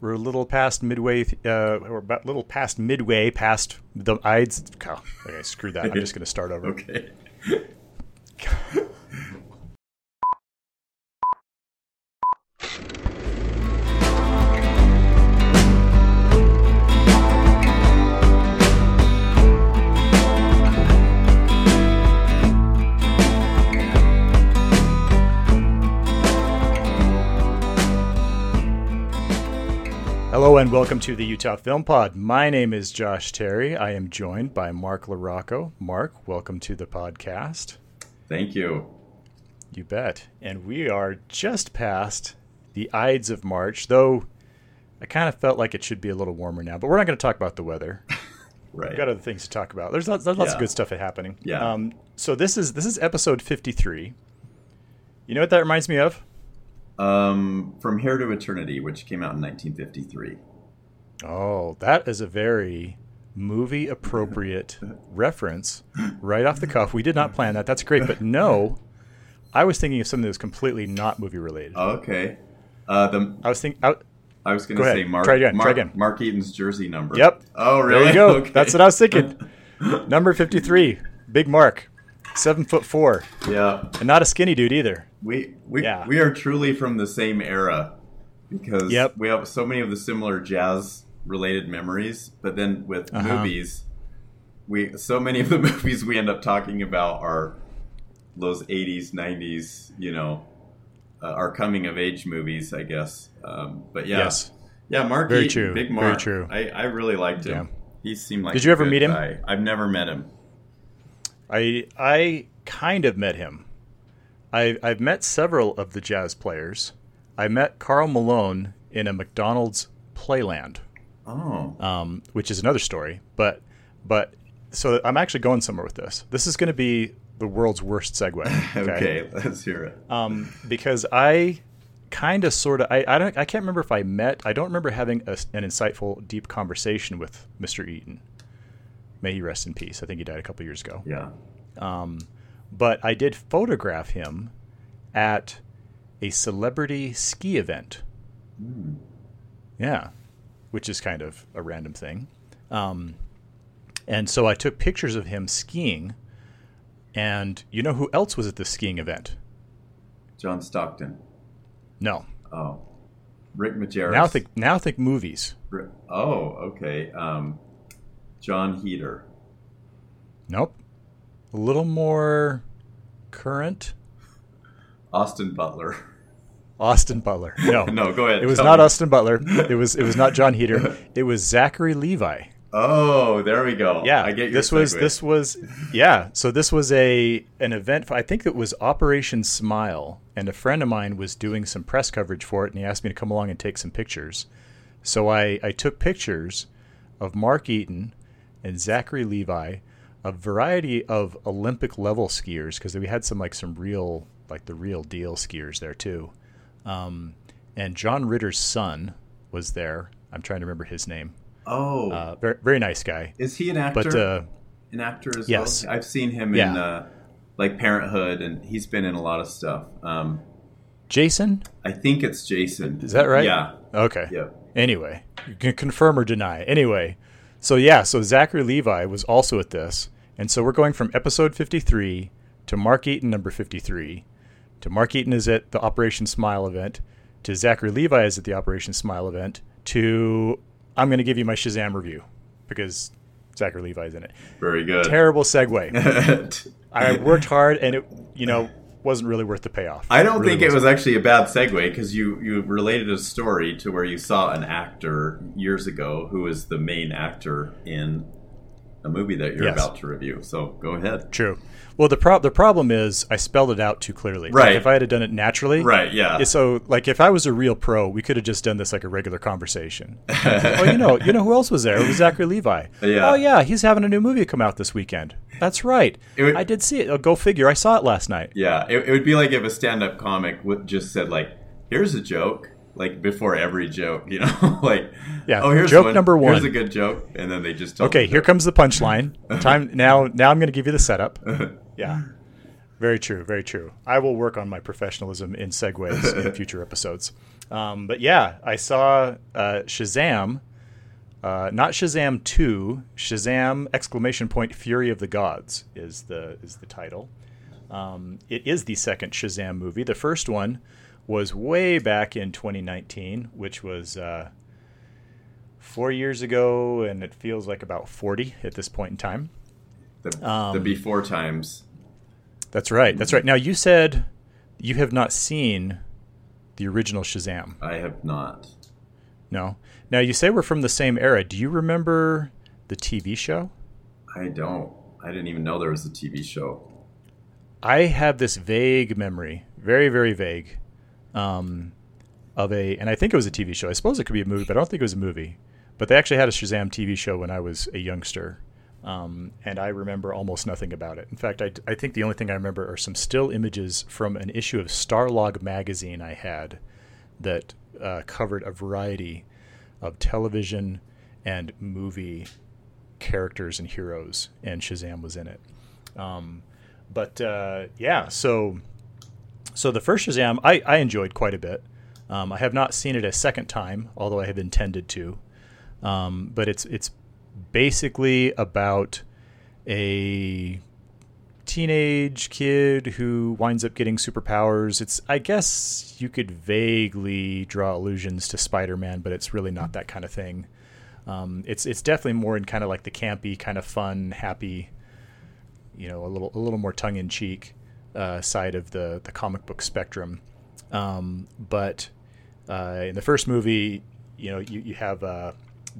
We're a little past midway. Uh, we're about a little past midway past the Ides. Oh, okay, screw that. I'm just going to start over. Okay. Hello and welcome to the Utah Film Pod. My name is Josh Terry. I am joined by Mark LaRocco. Mark, welcome to the podcast. Thank you. You bet. And we are just past the Ides of March, though I kind of felt like it should be a little warmer now. But we're not going to talk about the weather. Right. We've got other things to talk about. There's lots, there's lots of good stuff happening. Yeah. Um, so this is this is episode 53. You know what that reminds me of? Um, From Here to Eternity, which came out in 1953. Oh, that is a very movie appropriate reference right off the cuff. We did not plan that. That's great. But no, I was thinking of something that was completely not movie related. Okay. Uh, the I was thinking, I, I was going to say Mark, Try again, try Mark, again. Mark Eaton's jersey number. Yep. Oh, really? there you go. Okay. That's what I was thinking. Number 53, Big Mark, seven foot four, Yeah. and not a skinny dude either. We we Yeah. we are truly from the same era because Yep. we have so many of the similar jazz related memories, but then with Uh-huh. movies, we so many of the movies we end up talking about are those 80s, 90s, you know, uh, our coming of age movies, I guess. Um, but yeah. Yes. Yeah, Mark Very true. Big Very Mark. true. I, I really liked him. Yeah. He seemed like Did you ever meet him? guy. I've never met him. I I kind of met him. I I've met several of the jazz players. I met Karl Malone in a McDonald's Playland. Oh. um, which is another story. But but so I'm actually going somewhere with this. This is going to be the world's worst segue. okay, let's hear it. Um, because I kind of sort of I, I don't I can't remember if I met I don't remember having a, an insightful deep conversation with Mr. Eaton. May he rest in peace. I think he died a couple years ago. Yeah. Um, but I did photograph him at a celebrity ski event. Yeah, which is kind of a random thing. Um, and so I took pictures of him skiing. And you know who else was at this skiing event? John Stockton. No. Oh, Rick Majerus. Now think now think movies. Oh, okay. Um, Jon Heder. Nope. A little more current. Austin Butler. Austin Butler. No. no, go ahead. It was not me. Austin Butler. It was it was not Jon Heder. It was Zachary Levi. Oh, there we go. Yeah, I get this was this was yeah. So this was a an event. For, I think it was Operation Smile, and a friend of mine was doing some press coverage for it, and he asked me to come along and take some pictures. So I I took pictures of Mark Eaton and Zachary Levi, a variety of Olympic level skiers because we had some like some real like the real deal skiers there too, um, and John Ritter's son was there. I'm trying to remember his name. Oh, Uh, very very nice guy. is he an actor? But uh, an actor as yes. well. I've seen him Yeah. in uh, like Parenthood, and he's been in a lot of stuff. Um, Jason, I think it's Jason. is that right? Yeah. Okay. Yeah. Anyway, you can confirm or deny. Anyway, so yeah, so Zachary Levi was also at this, and so we're going from episode 53 to Mark Eaton number 53 to Mark Eaton is at the Operation Smile event to Zachary Levi is at the Operation Smile event to I'm going to give you my Shazam review because Zachary Levi is in it. Very good. Terrible segue. I worked hard and it, you know, wasn't really worth the payoff. I don't Really think it was actually a bad segue because you you related a story to where you saw an actor years ago who was the main actor in a movie that you're Yes. about to review. So go ahead. True. Well, the pro- the problem is I spelled it out too clearly. Right. Like if I had done it naturally. Right, yeah. So, like, if I was a real pro, we could have just done this like a regular conversation. oh, you know, you know who else was there? It was Zachary Levi. Yeah. Oh, yeah, he's having a new movie come out this weekend. That's right. Would- I did see it. Oh, go figure. I saw it last night. Yeah, it, it would be like if a stand-up comic would just said like, "Here's a joke," like before every joke, you know, like, Yeah, oh, here's joke one. number one. Here's a good joke, and then they just Okay, here joke. comes the punchline. Time now. Now I'm going to give you the setup. Yeah. Very true. Very true. I will work on my professionalism in segues in future episodes. Um, but yeah, I saw uh, Shazam, uh, not Shazam two, Shazam exclamation point Fury of the Gods is the is the title. Um, it is the second Shazam movie. The first one was way back in 2019, which was uh, four years ago, and it feels like about 40 at this point in time. The, Um, the before times. That's right. That's right. Now you said you have not seen the original Shazam. I have not. No. Now you say we're from the same era. Do you remember the TV show? I don't. I didn't even know there was a TV show. I have this vague memory, very very vague, um, of a, and I think it was a TV show. I suppose it could be a movie, but I don't think it was a movie. But they actually had a Shazam TV show when I was a youngster, um, and I remember almost nothing about it. In fact, I, I think the only thing I remember are some still images from an issue of Starlog magazine I had that uh, covered a variety of television and movie characters and heroes, and Shazam was in it. Um, but uh, yeah, so so the first Shazam I, I enjoyed quite a bit. Um, I have not seen it a second time, although I have intended to. Um, but it's it's basically about a teenage kid who winds up getting superpowers. It's I guess you could vaguely draw allusions to Spider-Man, but it's really not that kind of thing. Um, it's it's definitely more in kind of like the campy, kind of fun, happy, you know, a little a little more tongue in cheek uh, side of the the comic book spectrum. Um, but uh, in the first movie, you know, you, you have uh,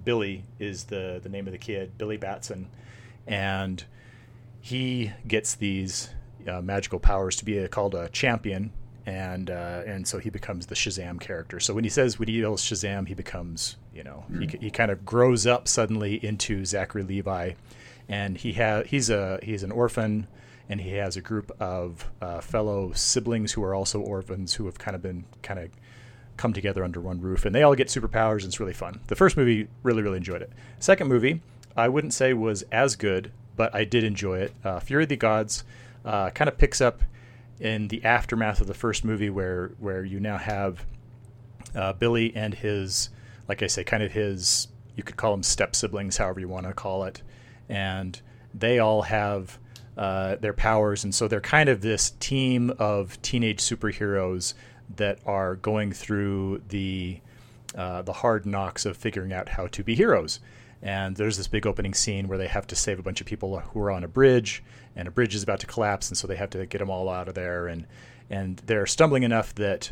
Billy is the the name of the kid, Billy Batson, and he gets these uh, magical powers to be a, called a champion, and uh, and so he becomes the Shazam character. So when he says when he yells Shazam, he becomes you know he, he kind of grows up suddenly into Zachary Levi, and he ha- he's a he's an orphan, and he has a group of uh, fellow siblings who are also orphans who have kind of been kind of come together under one roof, and they all get superpowers, and it's really fun. The first movie really really enjoyed it. Second movie, I wouldn't say was as good, but I did enjoy it. Uh, Fury of the Gods uh, kind of picks up in the aftermath of the first movie, where where you now have uh, Billy and his, like I say, kind of his, you could call them step siblings, however you want to call it, and they all have uh, their powers, and so they're kind of this team of teenage superheroes that are going through the uh, the hard knocks of figuring out how to be heroes. And there's this big opening scene where they have to save a bunch of people who are on a bridge, and a bridge is about to collapse, and so they have to get them all out of there. And and they're stumbling enough that,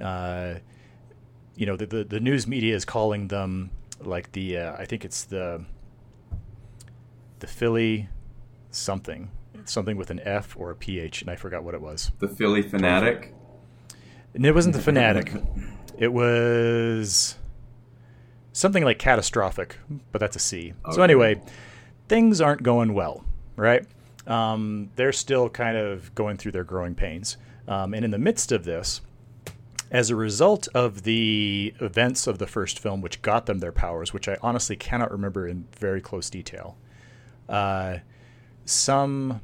uh, you know, the, the, the news media is calling them like the uh, I think it's the the Philly something something with an F or a PH, and I forgot what it was. The Philly fanatic. And it wasn't the fanatic. It was something like catastrophic, but that's a C. So anyway, things aren't going well, right? Um, they're still kind of going through their growing pains. Um, and in the midst of this, as a result of the events of the first film, which got them their powers, which I honestly cannot remember in very close detail, uh, some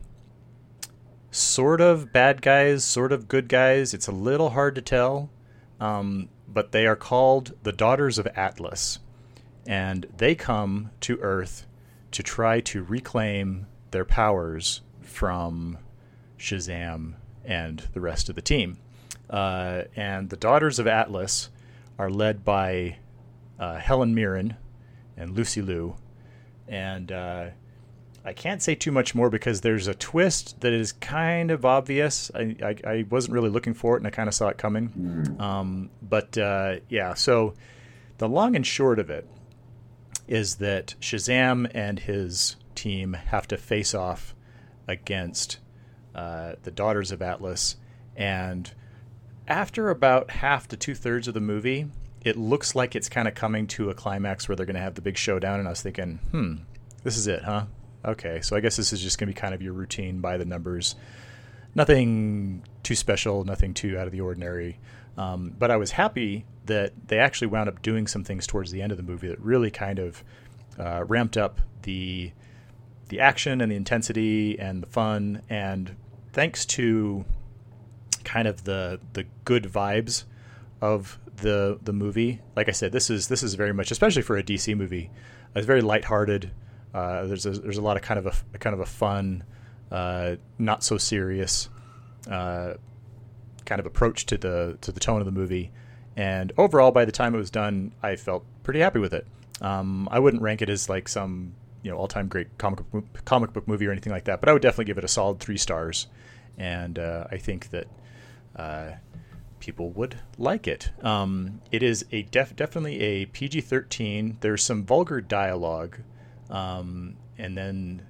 sort of bad guys, sort of good guys. It's a little hard to tell, um, but they are called the Daughters of Atlas, and they come to Earth to try to reclaim their powers from Shazam and the rest of the team. Uh, and the Daughters of Atlas are led by uh, Helen Mirren and Lucy Liu, and uh, I can't say too much more because there's a twist that is kind of obvious. I, I, I wasn't really looking for it, and I kind of saw it coming. Um, but uh, yeah, so the long and short of it is that Shazam and his team have to face off against uh, the Daughters of Atlas, and after about half to two thirds of the movie, it looks like it's kind of coming to a climax where they're going to have the big showdown. And I was thinking, hmm, this is it, huh? Okay, so I guess this is just going to be kind of your routine by the numbers. Nothing too special, nothing too out of the ordinary. Um, but I was happy that they actually wound up doing some things towards the end of the movie that really kind of uh, ramped up the the action and the intensity and the fun. And thanks to kind of the the good vibes of the the movie. Like I said, this is this is very much, especially for a DC movie, it's very lighthearted. Uh, there's a, there's a lot of kind of a, kind of a fun, uh, not so serious, uh, kind of approach to the to the tone of the movie. And overall, by the time it was done, I felt pretty happy with it. Um, I wouldn't rank it as like some you know all time great comic book, comic book movie or anything like that, but I would definitely give it a solid three stars. And uh, I think that uh, people would like it. Um, it is a def- definitely a PG thirteen. There's some vulgar dialogue, um, and then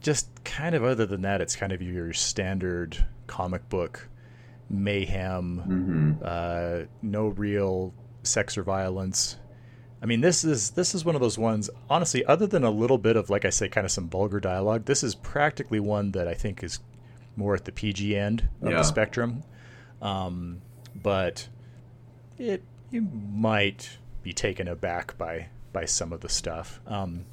just kind of other than that, it's kind of your standard comic book mayhem. Mm-hmm. Uh, no real sex or violence. I mean, this is this is one of those ones. Honestly, other than a little bit of, like I say, kind of some vulgar dialogue, this is practically one that I think is more at the PG end of Yeah. the spectrum. Um, but it you might be taken aback by by some of the stuff. Um,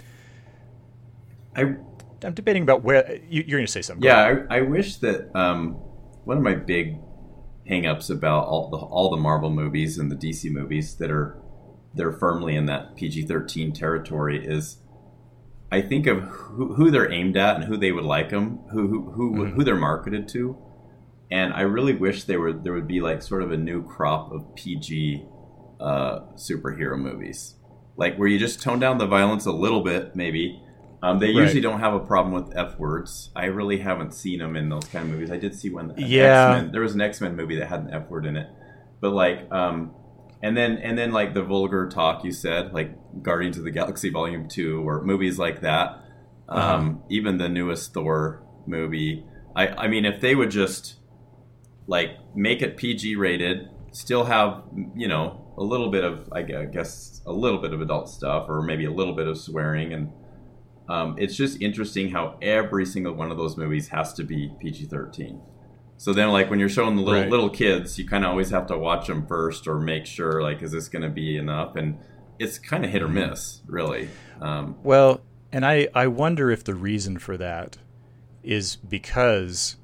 I I'm debating about where you, you're going to say something. Yeah. I, I wish that um, one of my big hangups about all the all the Marvel movies and the DC movies that are they're firmly in that PG thirteen territory is I think of who, who they're aimed at and who they would like them, who who who, Mhm. who they're marketed to, and I really wish they were there would be like sort of a new crop of PG uh, superhero movies, like where you just tone down the violence a little bit, maybe. Um, they Right. usually don't have a problem with f words. I really haven't seen them in those kind of movies. I did see one. Yeah. X-Men. there was an X Men movie that had an f word in it, but like, um, and then and then like the vulgar talk you said, like Guardians of the Galaxy Volume Two, or movies like that. Uh-huh. Um, even the newest Thor movie. I I mean, if they would just like make it PG rated, still have you know a little bit of I guess a little bit of adult stuff, or maybe a little bit of swearing, and um, it's just interesting how every single one of those movies has to be PG thirteen. So then, like when you're showing the little Right. little kids, you kind of always have to watch them first, or make sure like is this going to be enough, and it's kind of hit or Mm-hmm. miss, really. Um, Well, and I, I wonder if the reason for that is because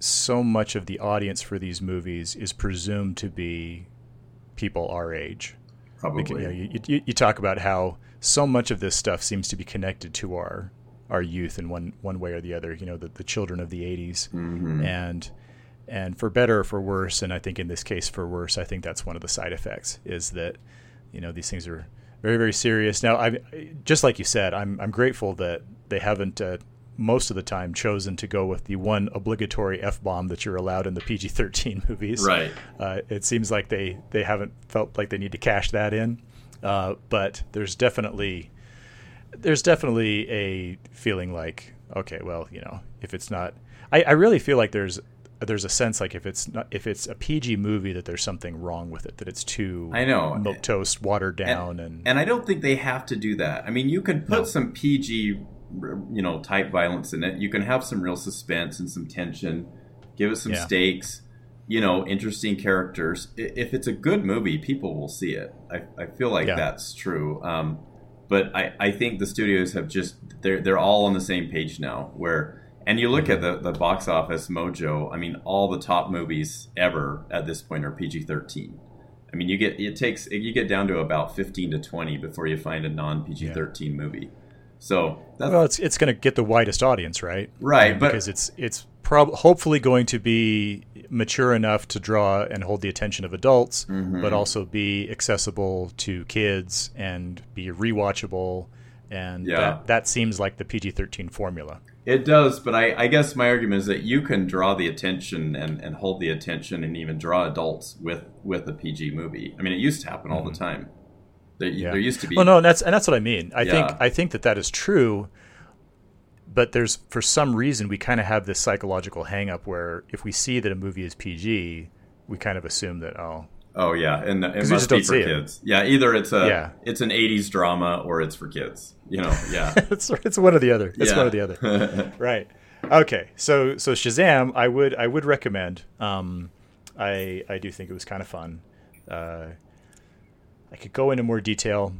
so much of the audience for these movies is presumed to be people our age. probably. Because, you, know, you, you, you talk about how so much of this stuff seems to be connected to our our youth in one one way or the other. You know, the, the children of the '80s, Mhm. and and for better or for worse, and I think in this case for worse, I think that's one of the side effects is that you know these things are very very serious. Now, I just like you said, I'm I'm grateful that they haven't. Uh, most of the time, chosen to go with the one obligatory f bomb that you're allowed in the PG-13 movies. Right. Uh, it seems like they they haven't felt like they need to cash that in, uh, but there's definitely there's definitely a feeling like okay, well, you know, if it's not, I, I really feel like there's there's a sense like if it's not if it's a PG movie that there's something wrong with it that it's too I know. milk toast watered down and, and I don't think they have to do that. I mean, you can put No. some PG, you know, type violence in it. You can have some real suspense and some tension. Give it some Yeah. stakes. You know, interesting characters. If it's a good movie, people will see it. I, I feel like Yeah. that's true. Um, but I, I think the studios have just they're they're all on the same page now. Where and you look at the, the box office mojo. I mean, all the top movies ever at this point are PG thirteen. I mean, you get it takes you get down to about fifteen to twenty before you find a non PG thirteen movie. So that's well, it's it's going to get the widest audience, right? right, but because it's it's prob- hopefully going to be mature enough to draw and hold the attention of adults, Mm-hmm. but also be accessible to kids and be rewatchable. And Yeah. that, that seems like the PG thirteen formula. it does. But I, I guess my argument is that you can draw the attention and, and hold the attention and even draw adults with with a PG movie. I mean, it used to happen all the time. There, Mm-hmm. Yeah. there used to be. Well, no, and that's and that's what I mean. I Yeah. think I think that that is true. But there's for some reason we kind of have this psychological hang up where if we see that a movie is PG, we kind of assume that oh Oh yeah, and it must just be for see it. kids. Yeah, either it's a Yeah. it's an '80s drama or it's for kids. You know, yeah, it's it's one or the other. It's Yeah. one or the other. right. Okay. So so Shazam, I would I would recommend. Um, I I do think it was kind of fun. Uh, I could go into more detail,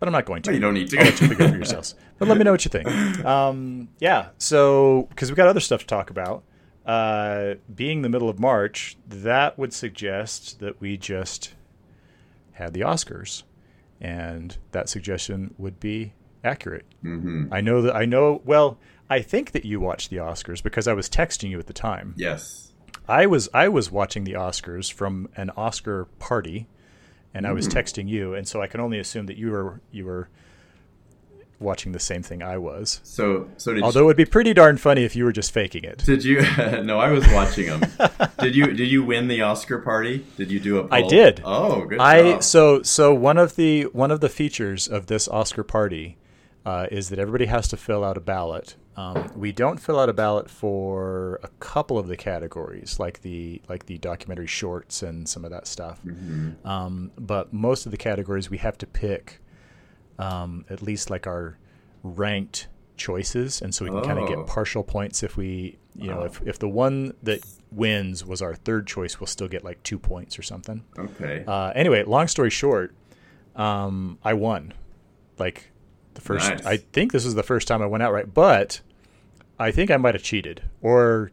but I'm not going to. you don't need I'll let you to. figure it for yourselves. But let me know what you think. Um, yeah. So because we've got other stuff to talk about. uh, being the middle of March, that would suggest that we just had the Oscars, and that suggestion would be accurate. hmm I know that I know. Well, I think that you watched the Oscars because I was texting you at the time. Yes. I was I was watching the Oscars from an Oscar party, and I was Mm. texting you, and so I can only assume that you were you were watching the same thing I was. So so did Although it would be pretty darn funny if you were just faking it. Did you? no, I was watching them. did you? Did you win the Oscar party? Did you do a? Poll? I did. Oh, good I job. so so one of the one of the features of this Oscar party uh, is that everybody has to fill out a ballot. Um, we don't fill out a ballot for a couple of the categories, like the like the documentary shorts and some of that stuff. Mm-hmm. Um, but most of the categories we have to pick um, at least like our ranked choices, and so we can kind of Oh. get partial points if we, you know, Oh. if if the one that wins was our third choice, we'll still get like two points or something. Okay. Uh, anyway, long story short, um, I won. Like the first, Nice. I think this was the first time I went outright, but I think I might have cheated or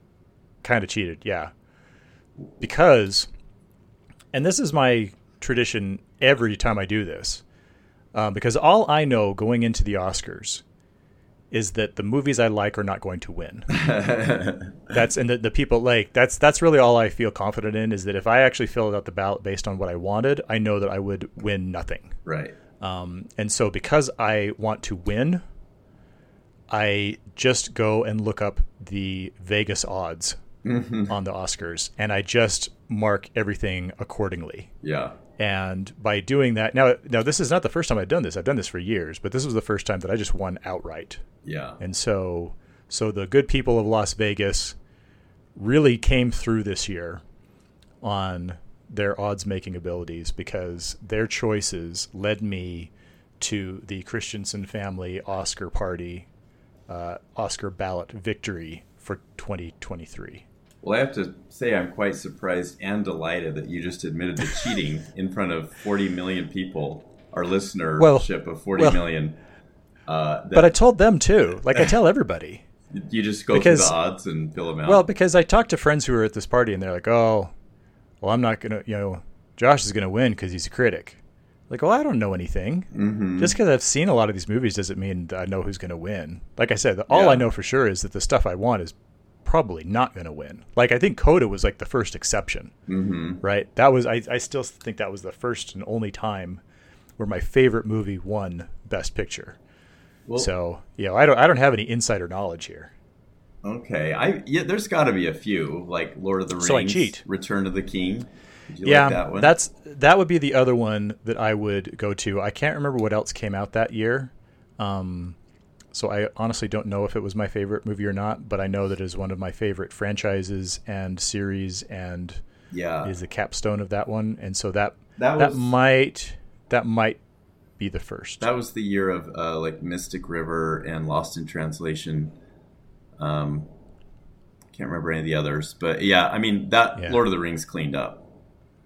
kind of cheated. Yeah, because, and this is my tradition every time I do this, uh, because all I know going into the Oscars is that the movies I like are not going to win that's and the, the people like that's that's really all I feel confident in is that if I actually filled out the ballot based on what I wanted, I know that I would win nothing. right. Um, and so because I want to win, I just go and look up the Vegas odds mm-hmm. on the Oscars, and I just mark everything accordingly. Yeah. And by doing that, now now this is not the first time I've done this. I've done this for years, but this was the first time that I just won outright. Yeah. And so, so the good people of Las Vegas really came through this year on their odds making abilities because their choices led me to the Christensen family Oscar party, uh, Oscar ballot victory for 2023. Well, I have to say I'm quite surprised and delighted that you just admitted to cheating in front of 40 million people. Our listenership of forty well- million. Uh, that But I told them too, like I tell everybody. you just go because- through the odds and fill them out. Well, because I talked to friends who were at this party and they're like, "Oh, well, I'm not gonna, you know, Josh is gonna win because he's a critic." Like, well, I don't know anything. Mhm. Just because I've seen a lot of these movies doesn't mean I know who's gonna win. Like I said, all Yeah. I know for sure is that the stuff I want is probably not gonna win. Like I think Coda was like the first exception, Mhm. right? That was I, I still think that was the first and only time where my favorite movie won Best Picture. Well, so you know, I don't I don't have any insider knowledge here. okay. I yeah. There's got to be a few like Lord of the Rings, So. Return of the King. Yeah, like that that's that would be the other one that I would go to. I can't remember what else came out that year, um, so I honestly don't know if it was my favorite movie or not. But I know that it is one of my favorite franchises and series, and yeah. is the capstone of that one. And so that That that might that might be the first. that was the year of uh, like Mystic River and Lost in Translation. Um, can't remember any of the others, but yeah, I mean that Yeah. Lord of the Rings cleaned up.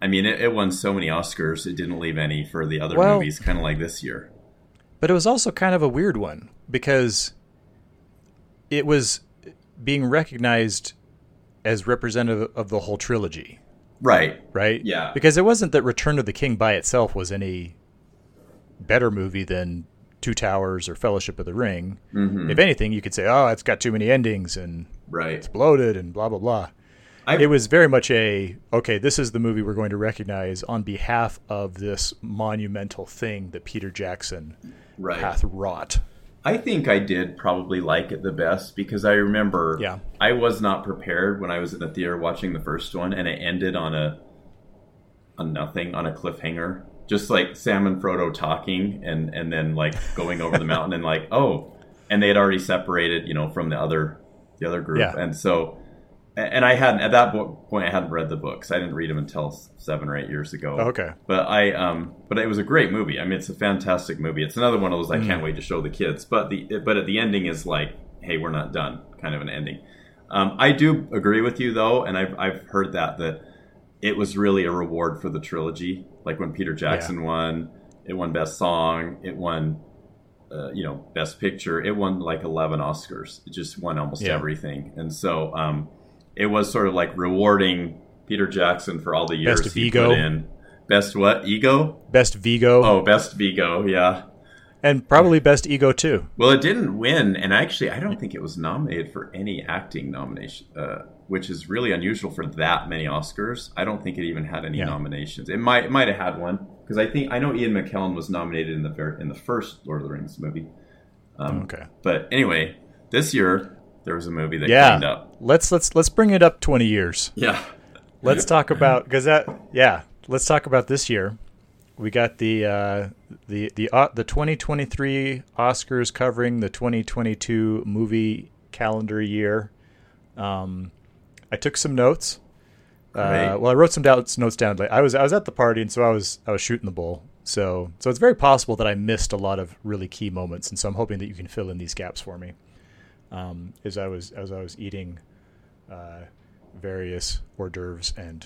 I mean, it, it won so many Oscars, it didn't leave any for the other Well- movies, kind of like this year. But it was also kind of a weird one because it was being recognized as representative of the whole trilogy. Right. right? Yeah. Because it wasn't that Return of the King by itself was any better movie than Two Towers or Fellowship of the Ring. hmm If anything, you could say, "Oh, it's got too many endings and Right. it's bloated and blah blah blah." I, It was very much a okay. This is the movie we're going to recognize on behalf of this monumental thing that Peter Jackson right. hath wrought. I think I did probably like it the best because I remember Yeah. I was not prepared when I was in the theater watching the first one and it ended on a on nothing on a cliffhanger. Just like Sam and Frodo talking and and then like going over the mountain and like, oh, and they had already separated, you know, from the other the other group. Yeah. And so and I hadn't at that point I hadn't read the books. I didn't read them until 7 or 8 years ago. Oh, okay. But I um but it was a great movie. I mean it's a fantastic movie. It's another one of those I Mm. can't wait to show the kids. But the but at the ending is like, hey, we're not done kind of an ending. Um, I do agree with you though, and I've I've heard that that it was really a reward for the trilogy. Like when Peter Jackson won, it won best song, it won uh, you know, best picture. It won like 11 Oscars. It just won almost Yeah. everything. And so um it was sort of like rewarding Peter Jackson for all the years Best he Viggo. put in. Best what? Ego? Best Viggo, Oh, best Viggo. Yeah. and probably best ego too. Well, it didn't win, and actually, I don't think it was nominated for any acting nomination, uh, which is really unusual for that many Oscars. I don't think it even had any Yeah. nominations. It might it might have had one because I think I know Ian McKellen was nominated in the in the first Lord of the Rings movie. Um, Okay. But anyway, this year there was a movie that Yeah. cleaned up. Let's let's let's bring it up twenty years. Yeah. Let's talk about because that yeah. Let's talk about this year. We got the uh, the the uh, the 2023 Oscars covering the 2022 movie calendar year. Um, I took some notes. Uh, well, I wrote some doubts, notes down. Like I was I was at the party, and so I was I was shooting the bull. So so it's very possible that I missed a lot of really key moments, and so I'm hoping that you can fill in these gaps for me. Um, as I was as I was eating uh, various hors d'oeuvres and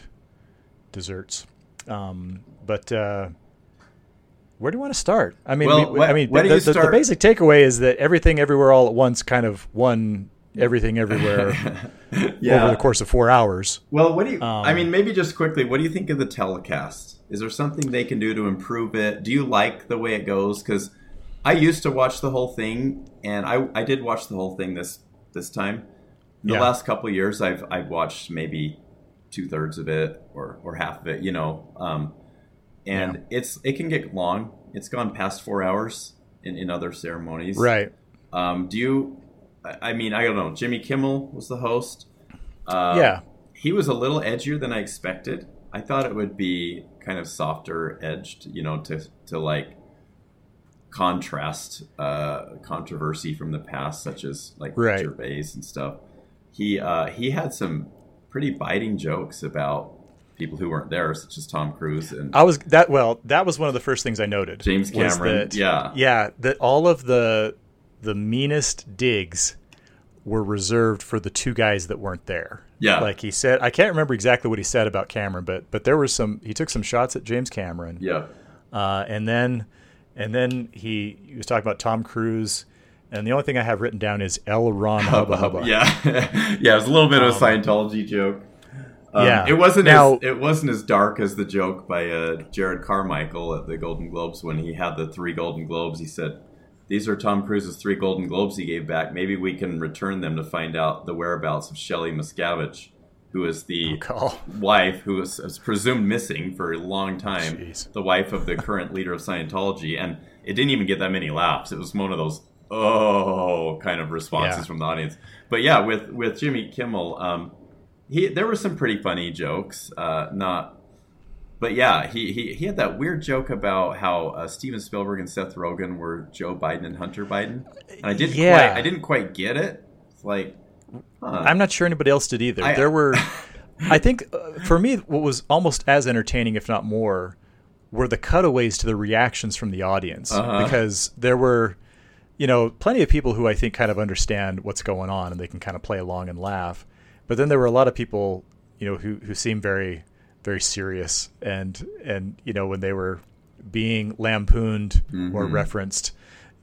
desserts. Um, but uh, where do you want to start? I mean, Well, we, wh- I mean, why the, the- the basic takeaway is that everything, everywhere, all at once, kind of one everything, everywhere yeah. over the course of four hours. Well, what do you? Um, I mean, maybe just quickly, what do you think of the telecast? Is there something they can do to improve it? Do you like the way it goes? Because I used to watch the whole thing, and I I did watch the whole thing this this time. The Yeah. last couple of years, I've I've watched maybe two thirds of it or or half of it. You know, um, and it's it can get long. It's gone past four hours in in other ceremonies. Right. Um, do you? I I mean, I don't know. Jimmy Kimmel was the host. Uh, yeah. he was a little edgier than I expected. I thought it would be kind of softer edged, you know, to to like contrast uh, controversy from the past, such as like Right. Gervais and stuff. He uh, he had some pretty biting jokes about people who weren't there, such as Tom Cruise and I was that well. That was one of the first things I noted. James Cameron. that- yeah, yeah. That all of the the meanest digs were reserved for the two guys that weren't there. Yeah. Like he said, I can't remember exactly what he said about Cameron, but but there was some. He took some shots at James Cameron. yeah, Uh, and then, and then he, he was talking about Tom Cruise, and the only thing I have written down is L. Ron Hubba Hubba. yeah, yeah. It was a little bit of a Scientology joke. Um, yeah. it wasn't Now- as it wasn't as dark as the joke by uh, Jerrod Carmichael at the Golden Globes when he had the three Golden Globes. He said, "These are Tom Cruise's three Golden Globes he gave back. Maybe we can return them to find out the whereabouts of Shelley Miscavige, who is the Call. wife who was, was presumed missing for a long time, Jeez. the wife of the current leader of Scientology, and it didn't even get that many laughs. It was one of those oh kind of responses Yeah. from the audience. But yeah, with with Jimmy Kimmel, um, he there were some pretty funny jokes. Uh, not, but yeah, he, he he had that weird joke about how uh, Steven Spielberg and Seth Rogen were Joe Biden and Hunter Biden, and I didn't Yeah. quite I didn't quite get it. It's like. Huh. I'm not sure anybody else did either. I- there were, I think, uh, for me, what was almost as entertaining, if not more, were the cutaways to the reactions from the audience Uh-huh. because there were, you know, plenty of people who I think kind of understand what's going on and they can kind of play along and laugh, but then there were a lot of people, you know, who who seemed very, very serious and and you know when they were being lampooned or referenced,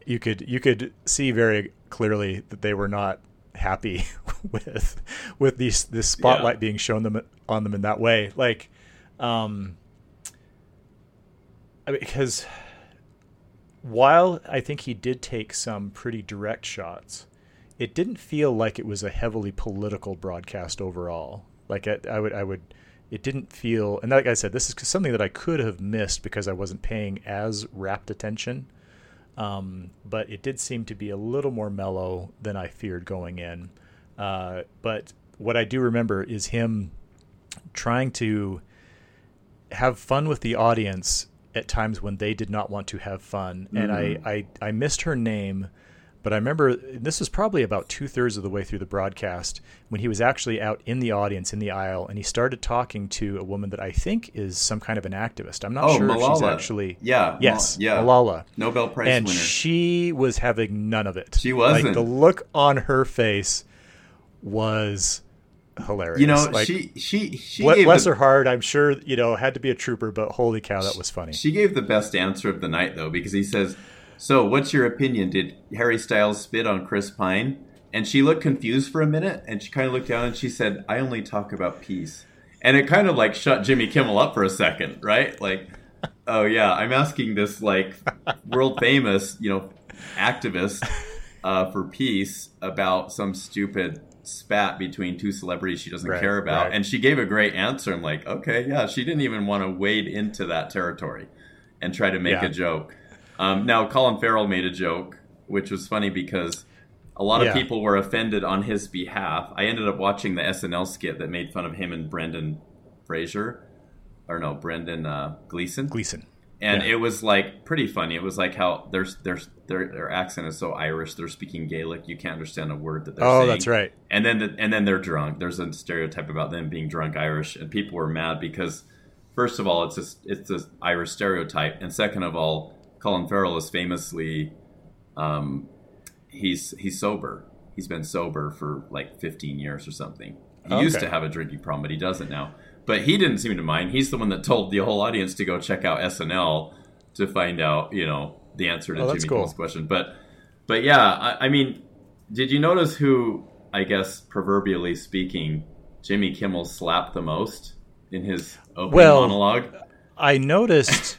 you could you could see very clearly that they were not happy with with these this spotlight Yeah. being shown them on them in that way. Like um I mean, because while I think he did take some pretty direct shots it didn't feel like it was a heavily political broadcast overall. Like I, I would I would it didn't feel and like I said this is something that I could have missed because I wasn't paying as rapt attention um, but it did seem to be a little more mellow than I feared going in. Uh, but what I do remember is him trying to have fun with the audience at times when they did not want to have fun. And I, I, I missed her name, but I remember this was probably about two thirds of the way through the broadcast when he was actually out in the audience in the aisle and he started talking to a woman that I think is some kind of an activist. I'm not Oh, sure if she's actually. Yeah, Yes. Yeah. Malala Nobel Prize and winner. she was having none of it. She wasn't. Like the look on her face was hilarious. you know, like, she she she ble- bless the, her heart. I'm sure you know had to be a trooper, but holy cow, that was funny. She gave the best answer of the night though, because he says, "So, what's your opinion? Did Harry Styles spit on Chris Pine?" and she looked confused for a minute, and she kind of looked down and she said, "I only talk about peace," and it kind of like shut Jimmy Kimmel up for a second, right? Like, oh yeah, I'm asking this like world famous, you know, activist uh, for peace about some stupid spat between two celebrities she doesn't Right, care about, right. and she gave a great answer. I'm like, okay, yeah, she didn't even want to wade into that territory and try to make Yeah. a joke. Um, now, Colin Farrell made a joke, which was funny because a lot of Yeah. people were offended on his behalf. I ended up watching the SNL skit that made fun of him and Brendan Fraser, or no, Brendan uh, Gleeson Gleason. and Yeah. it was like pretty funny. It was like how their their their accent is so Irish. They're speaking Gaelic. You can't understand a word that they're Oh, saying. that's right. And then the, and then they're drunk. There's a stereotype about them being drunk Irish, and people were mad because first of all, it's a it's a Irish stereotype, and second of all, Colin Farrell is famously um, he's he's sober. He's been sober for like 15 years or something. He used to have a drinking problem, but he doesn't now. But he didn't seem to mind. He's the one that told the whole audience to go check out SNL to find out, you know, the answer to Oh, Jimmy cool. Kimmel's question. But, but yeah, I, I mean, did you notice who, I guess, proverbially speaking, Jimmy Kimmel slapped the most in his opening Well, monologue? I noticed.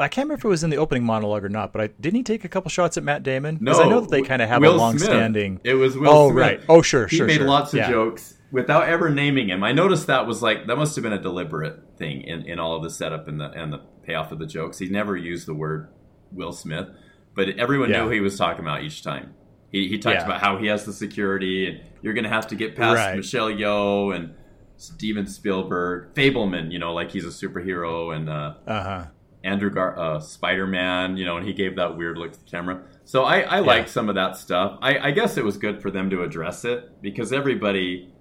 I can't remember if it was in the opening monologue or not, but I didn't he take a couple shots at Matt Damon? Because No, I know that they kind of have Will a long-standing. Smith. It was Will Smith. Oh Smith. right. Oh sure, he sure, He made sure. lots of Yeah. jokes without ever naming him. I noticed that was like that must have been a deliberate thing in, in all of the setup and the and the payoff of the jokes. He never used the word Will Smith, but everyone Yeah. knew who he was talking about each time. He, he talked Yeah. about how he has the security and you're going to have to get past Right. Michelle Yeoh and Steven Spielberg, Fabelman, you know, like he's a superhero and uh, Uh huh. Andrew Gar- uh, Spider Man, you know, and he gave that weird look to the camera. So I, I like some of that stuff. I, I guess it was good for them to address it because everybody,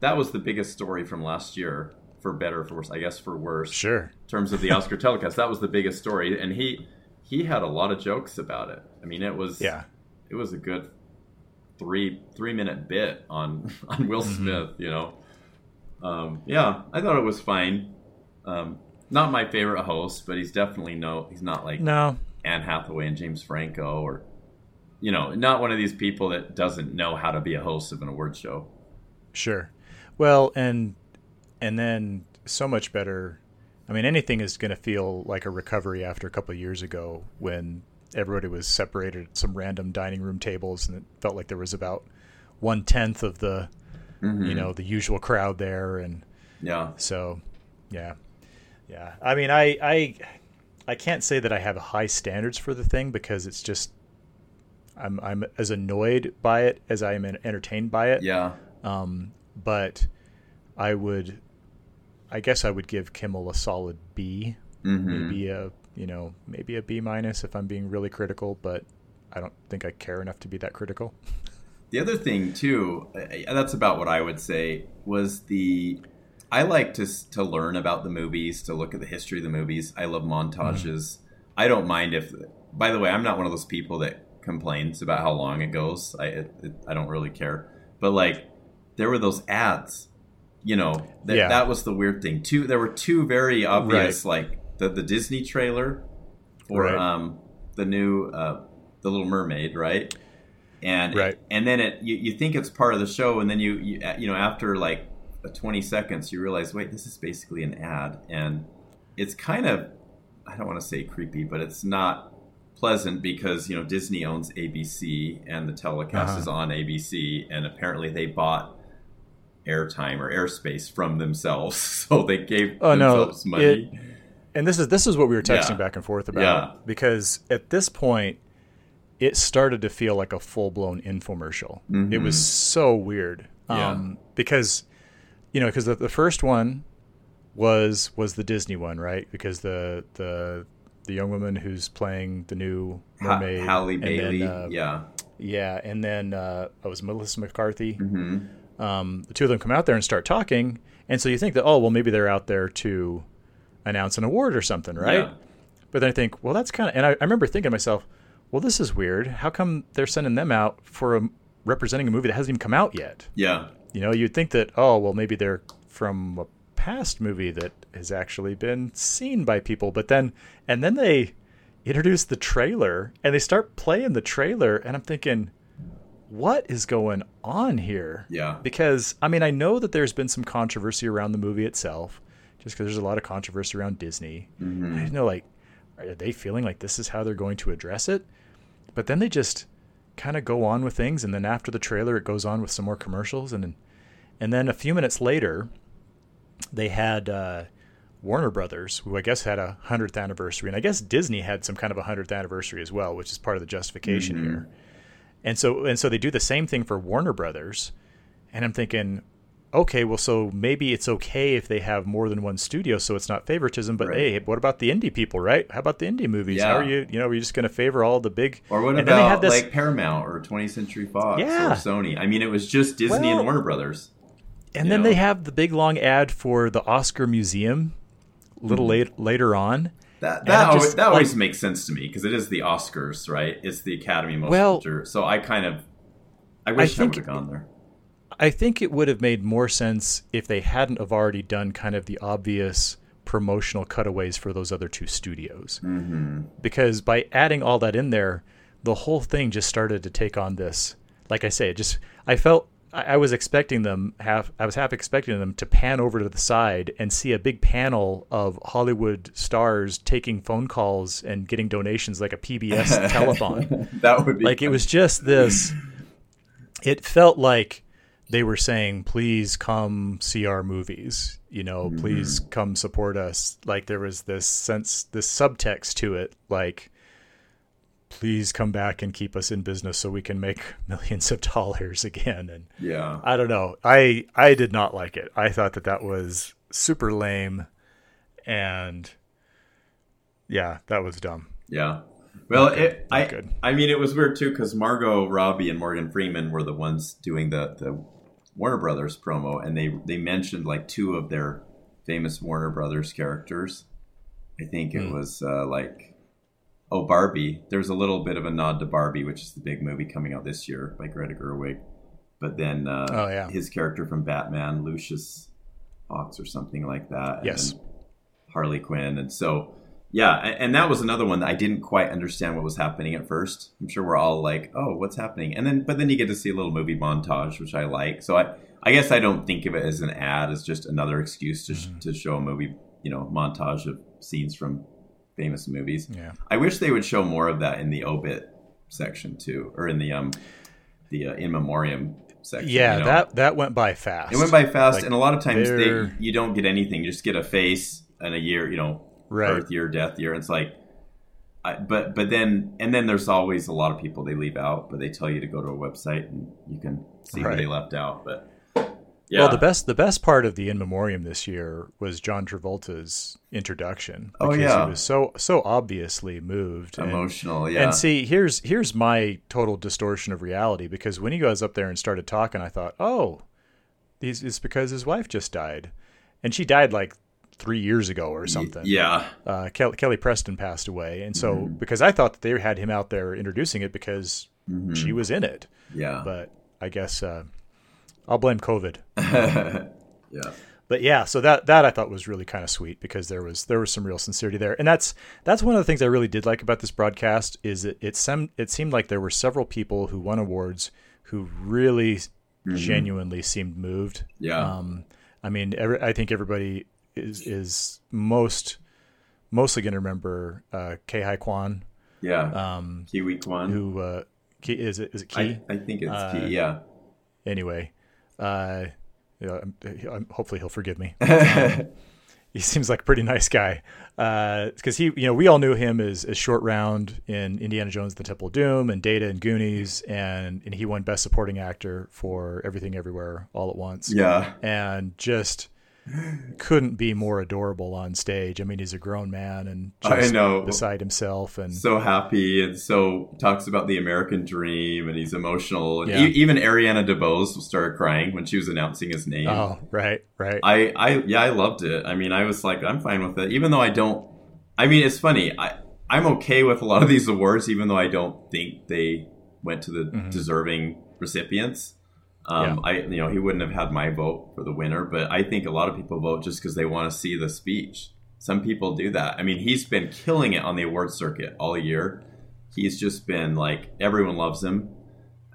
that was the biggest story from last year, for better, or for worse. I guess for worse, Sure. in terms of the Oscar telecast. That was the biggest story, and he he had a lot of jokes about it. I mean, it was Yeah. it was a good three three minute bit on on Will Mm-hmm. Smith. You know, um, yeah, I thought it was fine. Um, not my favorite host, but he's definitely no. He's not like No. Anne Hathaway and James Franco, or you know, not one of these people that doesn't know how to be a host of an award show. Sure. Well, and and then so much better. I mean, anything is going to feel like a recovery after a couple of years ago when everybody was separated at some random dining room tables, and it felt like there was about one tenth of the mm-hmm. you know the usual crowd there, and Yeah, so yeah, yeah. I mean, I I I can't say that I have high standards for the thing because it's just I'm I'm as annoyed by it as I am entertained by it yeah, um, but I would, I guess I would give Kimmel a solid B, hmm maybe a you know maybe a B minus if I'm being really critical, but I don't think I care enough to be that critical. The other thing too, uh, that's about what I would say was the. I like to to learn about the movies, to look at the history of the movies. I love montages. I don't mind if. By the way, I'm not one of those people that complains about how long it goes. I it, it, I don't really care. But like, there were those ads. You know, that Yeah. that was the weird thing. Two, there were two very obvious, like the the Disney trailer for Right. um the new uh, the Little Mermaid, right? and Right. and then it you, you think it's part of the show and then you, you you know after like 20 seconds you realize wait this is basically an ad and it's kind of i don't want to say creepy but it's not pleasant because you know disney owns abc and the telecast Uh-huh. is on abc and apparently they bought airtime or airspace from themselves so they gave Oh, no, themselves money And this is this is what we were texting Yeah. back and forth about Yeah. because at this point it started to feel like a full blown infomercial. It was so weird. Mm-hmm. Yeah. Um, because you know, because the, the first one was was the Disney one, right? Because the the the young woman who's playing the new Ha- mermaid, Halle and then, Bailey uh, yeah yeah, and then uh, it was Melissa McCarthy. hmm Um, the two of them come out there and start talking, and so you think that oh well maybe they're out there to announce an award or something, right? Yeah. But then I think, well, that's kind of, and I, I remember thinking to myself, well, this is weird. How come they're sending them out for a, representing a movie that hasn't even come out yet? yeah You know, you'd think that, oh, well, maybe they're from a past movie that has actually been seen by people. But then, and then they introduce the trailer and they start playing the trailer, and I'm thinking, what is going on here? Yeah. Because I mean, I know that there's been some controversy around the movie itself, just because there's a lot of controversy around Disney. Mm-hmm. I know like, are they feeling like this is how they're going to address it? But then they just kind of go on with things, and then after the trailer, it goes on with some more commercials, and then, and then a few minutes later, they had uh, Warner Brothers, who I guess had a hundredth anniversary, and I guess Disney had some kind of a hundredth anniversary as well, which is part of the justification Mm-hmm. here. And so and so they do the same thing for Warner Brothers, and I'm thinking, okay, well, so maybe it's okay if they have more than one studio, so it's not favoritism. But Right. hey, what about the indie people, right? How about the indie movies? How are you? You know, are you just going to favor all the big? Or what and about this- like Paramount or 20th Century Fox Yeah. or Sony? I mean, it was just Disney Well- and Warner Brothers. And then know? they have the big long ad for the Oscar Museum a little mm-hmm. late, later on. That that, always, just, that like- always makes sense to me because it is the Oscars, right? It's the Academy Motion Well, Picture. So I kind of, I wish I, think- would have gone there. I think it would have made more sense if they hadn't have already done kind of the obvious promotional cutaways for those other two studios. Mm-hmm. Because by adding all that in there, the whole thing just started to take on this. Like I say, it just I felt I, I was expecting them half. I was half expecting them to pan over to the side and see a big panel of Hollywood stars taking phone calls and getting donations like a PBS telethon that would be like it was just this it felt like they were saying please come see our movies you know mm-hmm. please come support us. Like there was this sense this subtext to it like please come back and keep us in business so we can make millions of dollars again. And yeah. i don't know. I i did not like it. I thought that that was super lame and yeah that was dumb. Yeah. Well, it, I. I mean, it was weird too because Margot Robbie and Morgan Freeman were the ones doing the the Warner Brothers promo, and they they mentioned like two of their famous Warner Brothers characters. I think it Hmm. was uh, like oh Barbie. There's a little bit of a nod to Barbie, which is the big movie coming out this year by Greta Gerwig. But then uh, Oh, yeah. his character from Batman, Lucius Fox or something like that. Yes. Harley Quinn, and so yeah, and that was another one that I didn't quite understand what was happening at first. I'm sure we're all like, "Oh, what's happening?" And then, but then you get to see a little movie montage, which I like. So I, I guess I don't think of it as an ad; as just another excuse to sh- to show a movie, you know, montage of scenes from famous movies. yeah I wish they would show more of that in the obit section too, or in the um, the uh, in memoriam section. yeah you know? that that went by fast It went by fast, Like, and a lot of times they you don't get anything. You just get a face and a year, you know, Right. birth year, death year. It's like, I, but but then and then there's always a lot of people they leave out, but they tell you to go to a website and you can see who they left out. But yeah, Well, the best the best part of the in memoriam this year was John Travolta's introduction. Oh, because yeah. he was so so obviously moved, and- emotional. Yeah, And see, here's here's my total distortion of reality because when he goes up there and started talking, I thought, oh, these it's because his wife just died, and she died like three years ago or something. yeah, Uh, Kelly, Kelly Preston passed away, and so Mm-hmm. because I thought that they had him out there introducing it because Mm-hmm. she was in it, yeah, but I guess uh, I'll blame COVID. yeah. but yeah, so that that I thought was really kind of sweet because there was there was some real sincerity there, and that's that's one of the things I really did like about this broadcast is it it sem- it seemed like there were several people who won awards who really genuinely seemed moved. Yeah. Um, I mean, every, I think everybody is is most mostly going to remember uh, Hai Kwan, yeah. um, Kiwi Kwan. who uh, Ki, is it is it Ki? I, I think it's Uh, Ki. Yeah. anyway, uh, you know, I'm, I'm, hopefully he'll forgive me. Um, he seems like a pretty nice guy because he, you know, we all knew him as, as Short Round in Indiana Jones: and The Temple of Doom and Data and Goonies, and and he won Best Supporting Actor for Everything Everywhere All at Once. Yeah. and just couldn't be more adorable on stage. I mean, he's a grown man and just I know. beside himself, and so happy and so talks about the American dream and he's emotional. And Yeah. e- even Ariana DeBose started crying when she was announcing his name. oh, right, right, I, I, yeah, I loved it. I mean, I was like, I'm fine with it, even though I don't. I mean, it's funny. I, I'm okay with a lot of these awards, even though I don't think they went to the Mhm. deserving recipients. Um, I, you know, he wouldn't have had my vote for the winner, but I think a lot of people vote just because they want to see the speech. Some people do that. I mean, he's been killing it on the award circuit all year. He's just been like everyone loves him,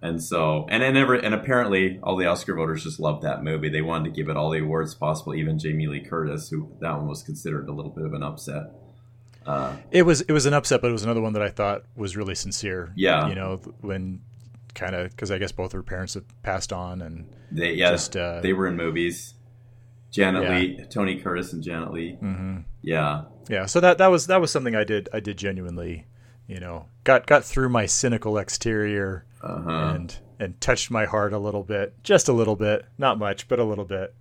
And so, and and every, and apparently, all the Oscar voters just loved that movie. They wanted to give it all the awards possible. Even Jamie Lee Curtis, who that one was considered a little bit of an upset. Uh, it was it was an upset, but it was another one that I thought was really sincere. Yeah, you know, when kind of because I guess both her parents have passed on, and they yeah just, uh, they were in movies. Janet yeah. Leigh, Tony Curtis, and Janet Leigh. Mm-hmm. Yeah, yeah. So that that was that was something I did I did genuinely, you know, got got through my cynical exterior uh-huh. and and touched my heart a little bit, just a little bit, not much, but a little bit.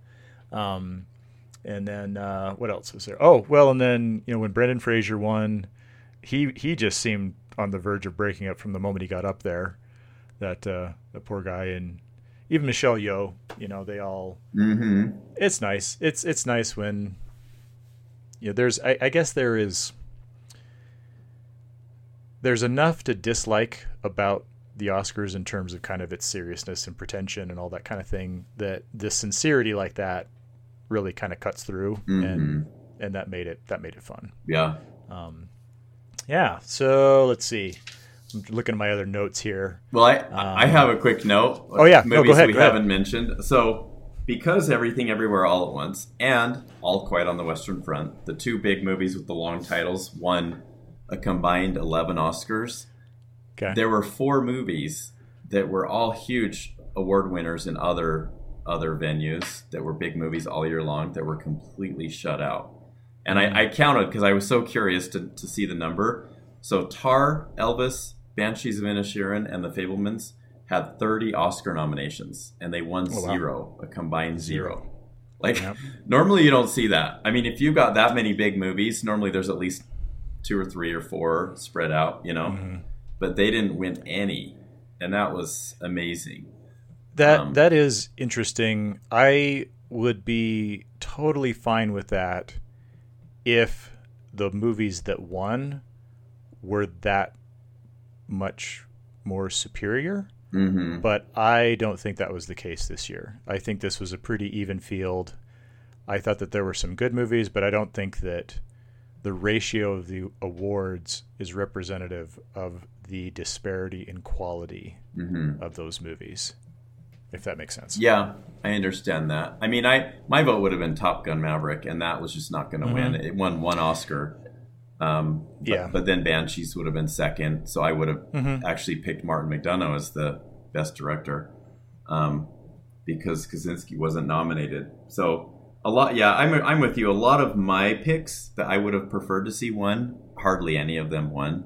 Um, and then uh, what else was there? Oh, well, and then you know when Brendan Fraser won, he he just seemed on the verge of breaking up from the moment he got up there. That uh, the poor guy and even Michelle Yeoh, you know, they all. Mm-hmm. It's nice. It's it's nice when. You know, there's I, I guess there is. There's enough to dislike about the Oscars in terms of kind of its seriousness and pretension and all that kind of thing that the sincerity like that really kind of cuts through mm-hmm. and and that made it that made it fun. Yeah. Um, yeah. So let's see. I'm looking at my other notes here. Well, I um, I have a quick note. Oh yeah, movies no, go ahead, we go haven't ahead. mentioned. So because everything everywhere all at once and all quiet on the western front, the two big movies with the long titles won a combined 11 Oscars. Okay. There were four movies that were all huge award winners in other other venues that were big movies all year long that were completely shut out. And I, I counted because I was so curious to, to see the number. So Tar, Elvis, Banshees of Inisherin, and The Fabelmans had 30 Oscar nominations, and they won Oh, wow. zero, a combined zero. Like Yep. normally you don't see that. I mean, if you've got that many big movies, normally there's at least two or three or four spread out, you know. Mhm. But they didn't win any, and that was amazing. That Um, that is interesting. I would be totally fine with that if the movies that won were that much more superior. hmm But I don't think that was the case this year. I think this was a pretty even field. I thought that there were some good movies, but I don't think that the ratio of the awards is representative of the disparity in quality hmm of those movies. If that makes sense. Yeah, I understand that. I mean, I my vote would have been Top Gun Maverick, and that was just not going to win. It won one Oscar. Um, but, Yeah. but then Banshees would have been second, so I would have Mhm. actually picked Martin McDonagh as the best director um, because Kosinski wasn't nominated. So a lot, yeah, I'm I'm with you. A lot of my picks that I would have preferred to see won, hardly any of them won.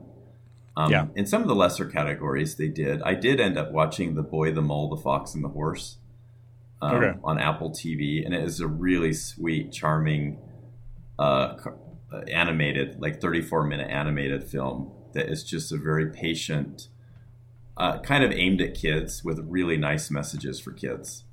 Um, Yeah. In some of the lesser categories, they did. I did end up watching The Boy, the Mole, the Fox, and the Horse um, Okay. on Apple TV, and it is a really sweet, charming, uh, animated, like 34 minute animated film that is just a very patient, uh, kind of aimed at kids with really nice messages for kids.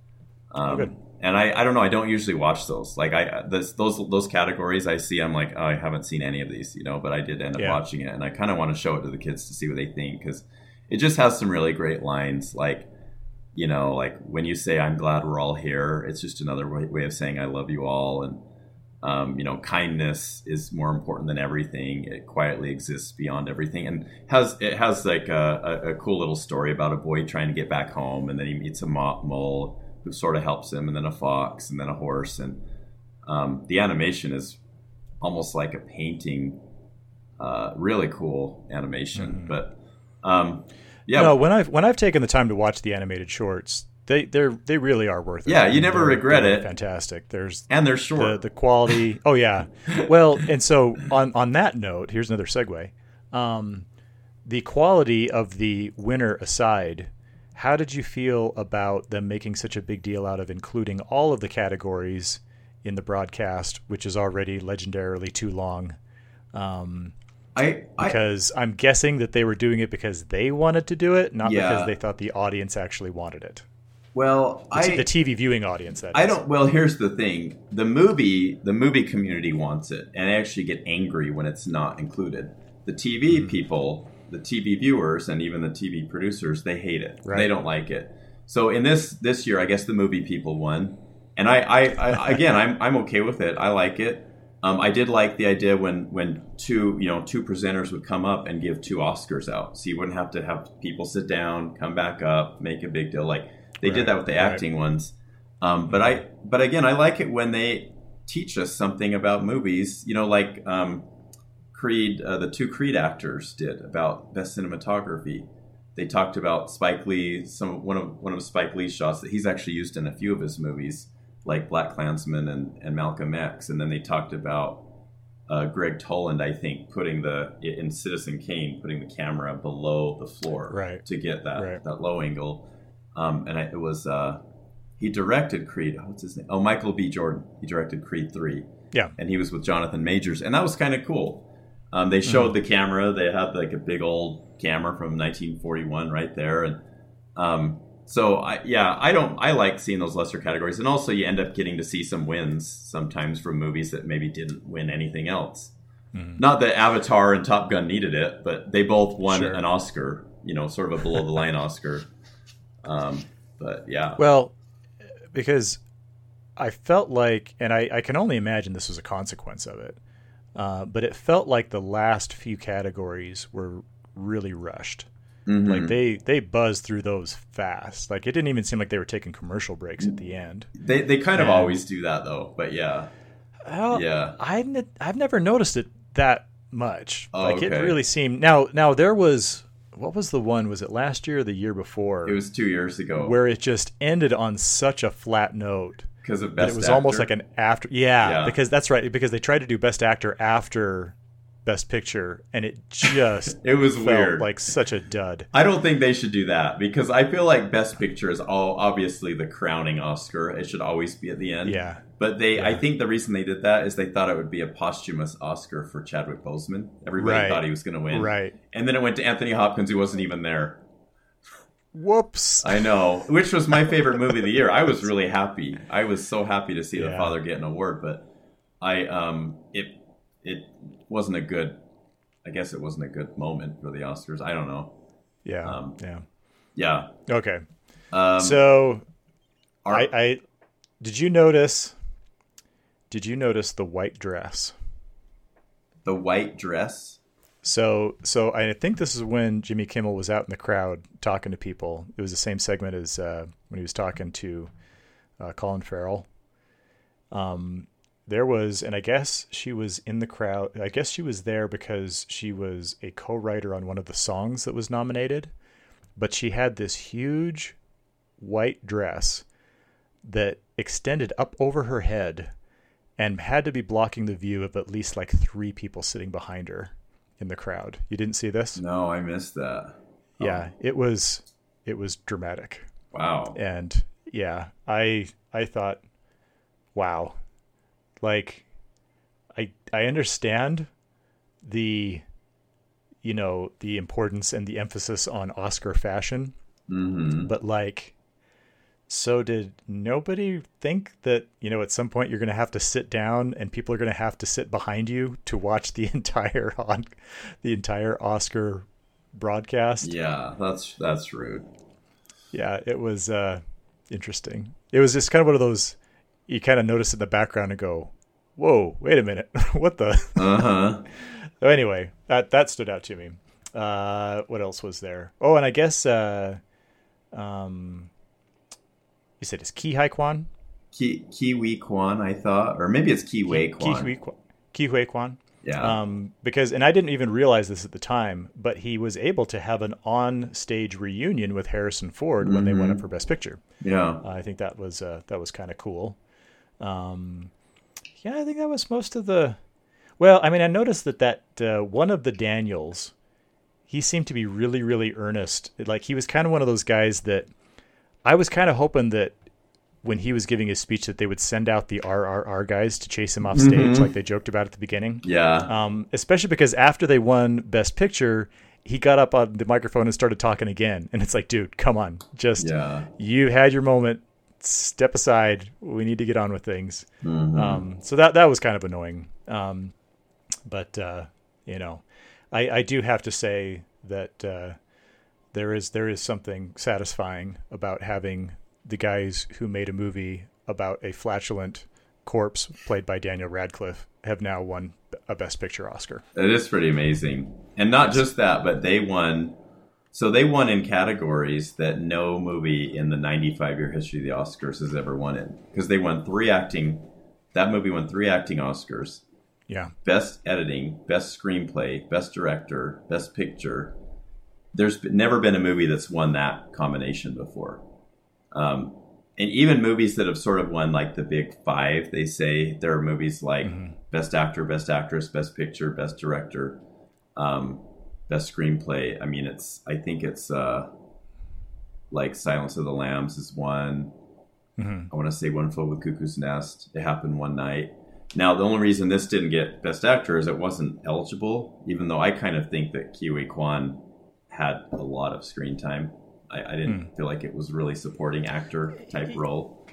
Um, good. And I, I don't know. I don't usually watch those. Like I, this, those, those categories I see, I'm like, oh, I haven't seen any of these, you know. But I did end up Yeah. watching it, and I kind of want to show it to the kids to see what they think because it just has some really great lines. Like, you know, like when you say, "I'm glad we're all here," it's just another way, way of saying I love you all, and um, you know, kindness is more important than everything. It quietly exists beyond everything, and has it has like a, a, a cool little story about a boy trying to get back home, and then he meets a mo- mole who sort of helps him, and then a fox, and then a horse, and um, the animation is almost like a painting. Uh, really cool animation, but um, yeah, No, when I've when I've taken the time to watch the animated shorts, they they're they really are worth it. Yeah, you never They're- regret they're it. Fantastic. There's and they're the short. the quality. Oh yeah. Well, and so on on that note, here's another segue. Um, the quality of the winner aside, how did you feel about them making such a big deal out of including all of the categories in the broadcast, which is already legendarily too long? Um, I, I because I'm guessing that they were doing it because they wanted to do it, not Yeah. because they thought the audience actually wanted it. Well, The, I the TV viewing audience. That I is. don't. Well, here's the thing: the movie, the movie community wants it, and they actually get angry when it's not included. The TV Mm-hmm. people, the TV viewers, and even the TV producers, they hate it. Right. They don't like it. So in this this year, I guess the movie people won, and I, I, I again, I'm I'm okay with it. I like it. Um, I did like the idea when when two you know two presenters would come up and give two Oscars out, so you wouldn't have to have people sit down, come back up, make a big deal. Like they Right, did that with the right. acting ones. Um, but I but again, I like it when they teach us something about movies. You know, like um, Creed, uh, the two Creed actors did about best cinematography. They talked about Spike Lee, some one of one of Spike Lee's shots that he's actually used in a few of his movies, like BlacKkKlansman and, and Malcolm X. And then they talked about uh, Gregg Toland, I think, putting the in Citizen Kane, putting the camera below the floor Right. to get that Right. that low angle. Um, and I, it was uh, he directed Creed. What's his name? Oh, Michael B. Jordan. He directed Creed three Yeah. and he was with Jonathan Majors, and that was kind of cool. Um, they showed the camera; they had like a big old camera from 1941 right there, and um, so I, yeah, I don't, I like seeing those lesser categories, and also you end up getting to see some wins sometimes from movies that maybe didn't win anything else. Mhm. Not that Avatar and Top Gun needed it, but they both won Sure. an Oscar, you know, sort of a below the line Oscar. Um, but yeah, Well, because I felt like, and I, I can only imagine this was a consequence of it, uh, but it felt like the last few categories were really rushed. Mhm. Like they they buzzed through those fast. Like it didn't even seem like they were taking commercial breaks at the end. they they kind of always do that though. But yeah, Well, yeah. I've ne- I've never noticed it that much. Oh, like it really seemed. Now now there was what was the one? Was it last year or the year before? It was two years ago. where it just ended on such a flat note because of best it was almost like an after. Yeah, Yeah. because that's right. Because they tried to do best actor after best picture, and it just it was felt weird like such a dud. i don't think they should do that because i feel like best picture is all obviously the crowning oscar it should always be at the end Yeah, but they i think the reason they did that is they thought it would be a posthumous oscar for chadwick boseman everybody Right. thought he was going to win right. and then it went to anthony hopkins who wasn't even there Whoops. i know which was my favorite movie of the year i was really happy i was so happy to see the father get an award but i um it it wasn't a good i guess it wasn't a good moment for the oscars i don't know yeah, um, yeah. yeah Okay. um so our- I, I did you notice? Did you notice the white dress? the white dress So, so I think this is when Jimmy Kimmel was out in the crowd talking to people. It was the same segment as uh, when he was talking to uh, Colin Farrell. Um, there was, and I guess she was in the crowd. I guess she was there because she was a co-writer on one of the songs that was nominated. But she had this huge white dress that extended up over her head and had to be blocking the view of at least like three people sitting behind her in the crowd. You didn't see this? no i missed that Yeah, it was it was dramatic. wow And yeah, I I thought wow. Like I I understand the you know, the importance and the emphasis on Oscar fashion, hmm but like so did nobody think that you know at some point you're going to have to sit down and people are going to have to sit behind you to watch the entire on the entire Oscar broadcast? Yeah that's that's rude. Yeah it was uh interesting. It was just kind of one of those you kind of notice in the background and go whoa wait a minute. What the uh-huh. So anyway that that stood out to me. Uh what else was there? Oh and i guess uh um you said it's Ki Kwan Ki- kiwi kwan i thought or maybe it's kiwi kwan Ki Kwan Ke Huy Quan yeah um, because and I didn't even realize this at the time, but he was able to have an on-stage reunion with Harrison Ford when they went up for Best Picture. yeah I think that was uh, that was kind of cool. Um, yeah, I think that was most of the. Well, I mean, I noticed that that uh, one of the Daniels, he seemed to be really, really earnest. Like he was kind of one of those guys that I was kind of hoping that when he was giving his speech that they would send out the RRR guys to chase him off stage, Mhm. like they joked about at the beginning. yeah Um, especially because after they won Best Picture, he got up on the microphone and started talking again, and it's like, dude, come on, just yeah you had your moment. Step aside. We need to get on with things. Mhm. Um, so that that was kind of annoying. Um, but uh, you know, I, I do have to say that uh, there is there is something satisfying about having the guys who made a movie about a flatulent corpse, played by Daniel Radcliffe, have now won a Best Picture Oscar. It is pretty amazing, and not just that, but they won. So they won in categories that no movie in the 95 year history of the Oscars has ever won in, because they won three acting. That movie won three acting Oscars. Yeah. Best editing, best screenplay, best director, best picture. There's never been a movie that's won that combination before. Um, and even movies that have sort of won like the big five, they say there are movies like mm-hmm. Best Actor, Best Actress, Best Picture, Best Director, um, Best Screenplay. I mean, it's I think it's uh, like Silence of the Lambs is one. Mm-hmm. I want to say One Flew with Cuckoo's Nest. It happened one night. Now, the only reason this didn't get Best Actor is it wasn't eligible, even though I kind of think that Ke Huy Quan had a lot of screen time. I, I didn't hmm. feel like it was really supporting actor type role.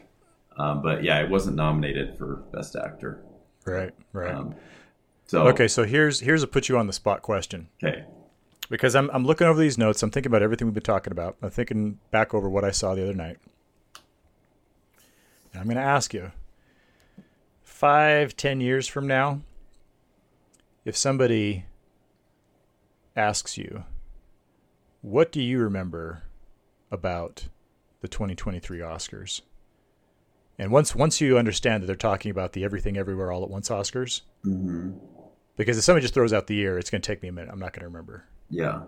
Um, but yeah, it wasn't nominated for Best Actor. Right, right. Um, so okay, so here's here's a put you on the spot question. Okay. Because I'm I'm looking over these notes. I'm thinking about everything we've been talking about. I'm thinking back over what I saw the other night. And I'm going to ask you: five, ten years from now, if somebody asks you, "What do you remember about the 2023 Oscars. And once once you understand that they're talking about the Everything Everywhere All at Once Oscars, mm-hmm. because if somebody just throws out the year, it's going to take me a minute. I'm not going to remember. Yeah.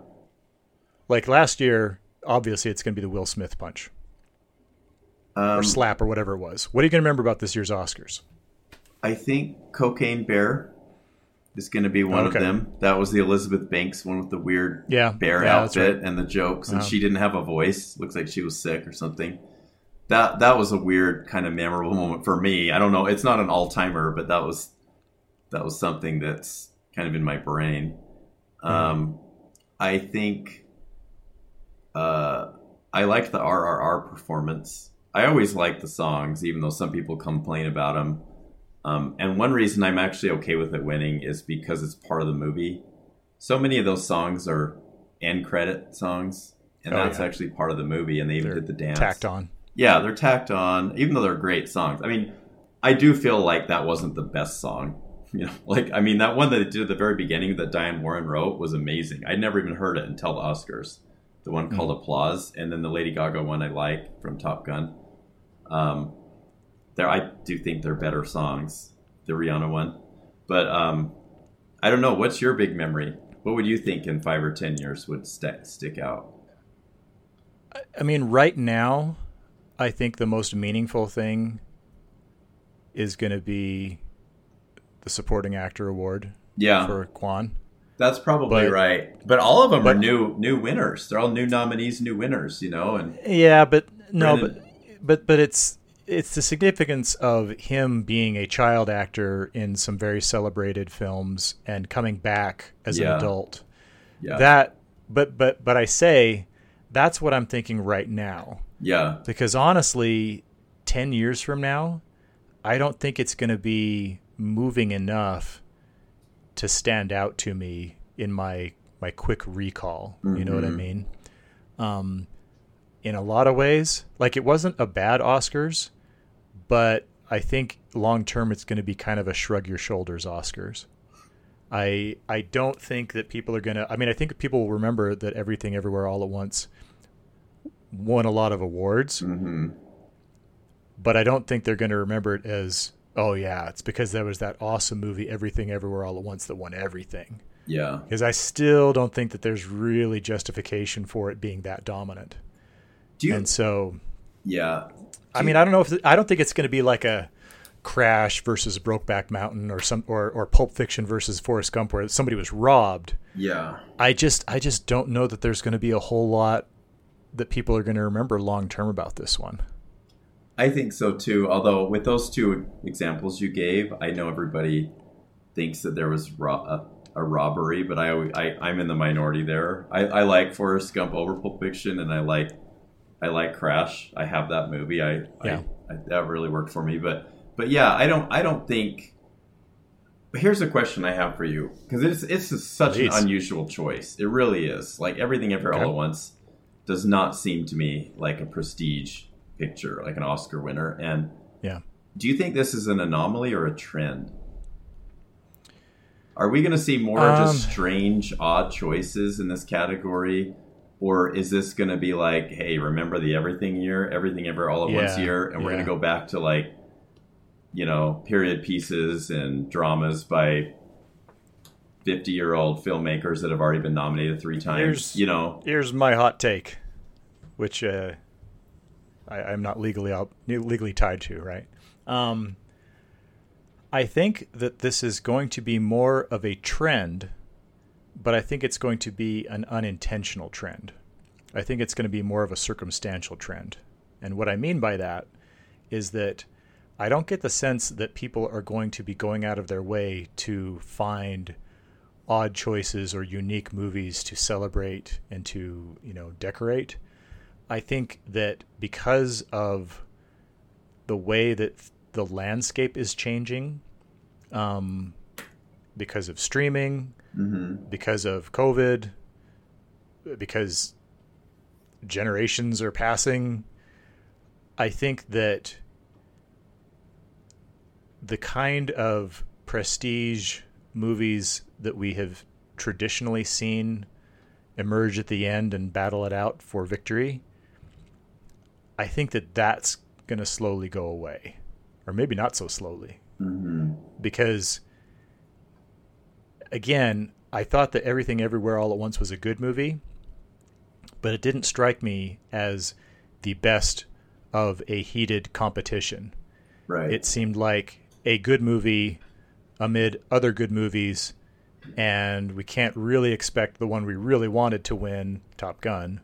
Like last year, obviously it's going to be the Will Smith punch um, or slap or whatever it was. What are you going to remember about this year's Oscars? I think Cocaine Bear is going to be one okay. of them. That was the Elizabeth Banks one with the weird yeah, bear yeah, outfit right. and the jokes, and uh-huh. she didn't have a voice. Looks like she was sick or something. That that was a weird kind of memorable moment for me. I don't know. It's not an all timer, but that was that was something that's kind of in my brain. Mm-hmm. Um, I think uh, I like the RRR performance. I always like the songs, even though some people complain about them. Um, and one reason I'm actually okay with it winning is because it's part of the movie. So many of those songs are end credit songs, and oh, that's yeah. actually part of the movie. And they even they're did the dance tacked on. Yeah, they're tacked on, even though they're great songs. I mean, I do feel like that wasn't the best song. You know, like I mean, that one that they did at the very beginning that Diane Warren wrote was amazing. I'd never even heard it until the Oscars. The one called mm. Applause, and then the Lady Gaga one I like from Top Gun. Um, there I do think they're better songs, the Rihanna one. But um, I don't know. What's your big memory? What would you think in five or ten years would st- stick out? I mean, right now, I think the most meaningful thing is going to be the supporting actor award. Yeah. for Quan. That's probably but, right. But all of them but, are new new winners. They're all new nominees, new winners. You know, and yeah, but no, Brennan, but but but it's it's the significance of him being a child actor in some very celebrated films and coming back as yeah. an adult. Yeah. That but but but I say that's what I'm thinking right now. Yeah. Because honestly, 10 years from now, I don't think it's going to be moving enough to stand out to me in my my quick recall. Mm-hmm. You know what I mm-hmm. mean? Um in a lot of ways, like it wasn't a bad Oscars, but I think long term it's going to be kind of a shrug your shoulders Oscars. I I don't think that people are going to. I mean, I think people will remember that Everything Everywhere All at Once won a lot of awards, mm-hmm. but I don't think they're going to remember it as oh yeah, it's because there was that awesome movie Everything Everywhere All at Once that won everything. Yeah, because I still don't think that there's really justification for it being that dominant. Do you, and so yeah, I mean, I don't know if I don't think it's going to be like a Crash versus Brokeback Mountain or some or or Pulp Fiction versus Forrest Gump where somebody was robbed. Yeah. I just I just don't know that there's going to be a whole lot that people are going to remember long term about this one. I think so too. Although with those two examples you gave, I know everybody thinks that there was ro- a, a, robbery, but I, I am in the minority there. I, I like Forrest Gump over Pulp Fiction, and I like I like Crash. I have that movie. I, yeah. I, I, that really worked for me. But but yeah, I don't I don't think. But Here's a question I have for you because it's it's such Please. an unusual choice. It really is. Like everything ever okay. all at once does not seem to me like a prestige picture, like an Oscar winner. And yeah, do you think this is an anomaly or a trend? Are we going to see more um, just strange, odd choices in this category? Or is this going to be like, hey, remember the everything year, everything ever all at yeah, once year, and we're yeah. going to go back to like, you know, period pieces and dramas by 50 year old filmmakers that have already been nominated three times? Here's, you know, here's my hot take, which uh, I, am not legally legally tied to, right? Um, I think that this is going to be more of a trend, but I think it's going to be an unintentional trend. I think it's going to be more of a circumstantial trend. And what I mean by that is that I don't get the sense that people are going to be going out of their way to find odd choices or unique movies to celebrate and to, you know, decorate. I think that because of the way that the landscape is changing um, because of streaming, mm-hmm. because of COVID, because generations are passing. I think that the kind of prestige movies that we have traditionally seen emerge at the end and battle it out for victory I think that that's going to slowly go away, or maybe not so slowly, mm-hmm. because again, I thought that Everything Everywhere All at Once was a good movie, but it didn't strike me as the best of a heated competition. Right. It seemed like a good movie amid other good movies, and we can't really expect the one we really wanted to win, Top Gun.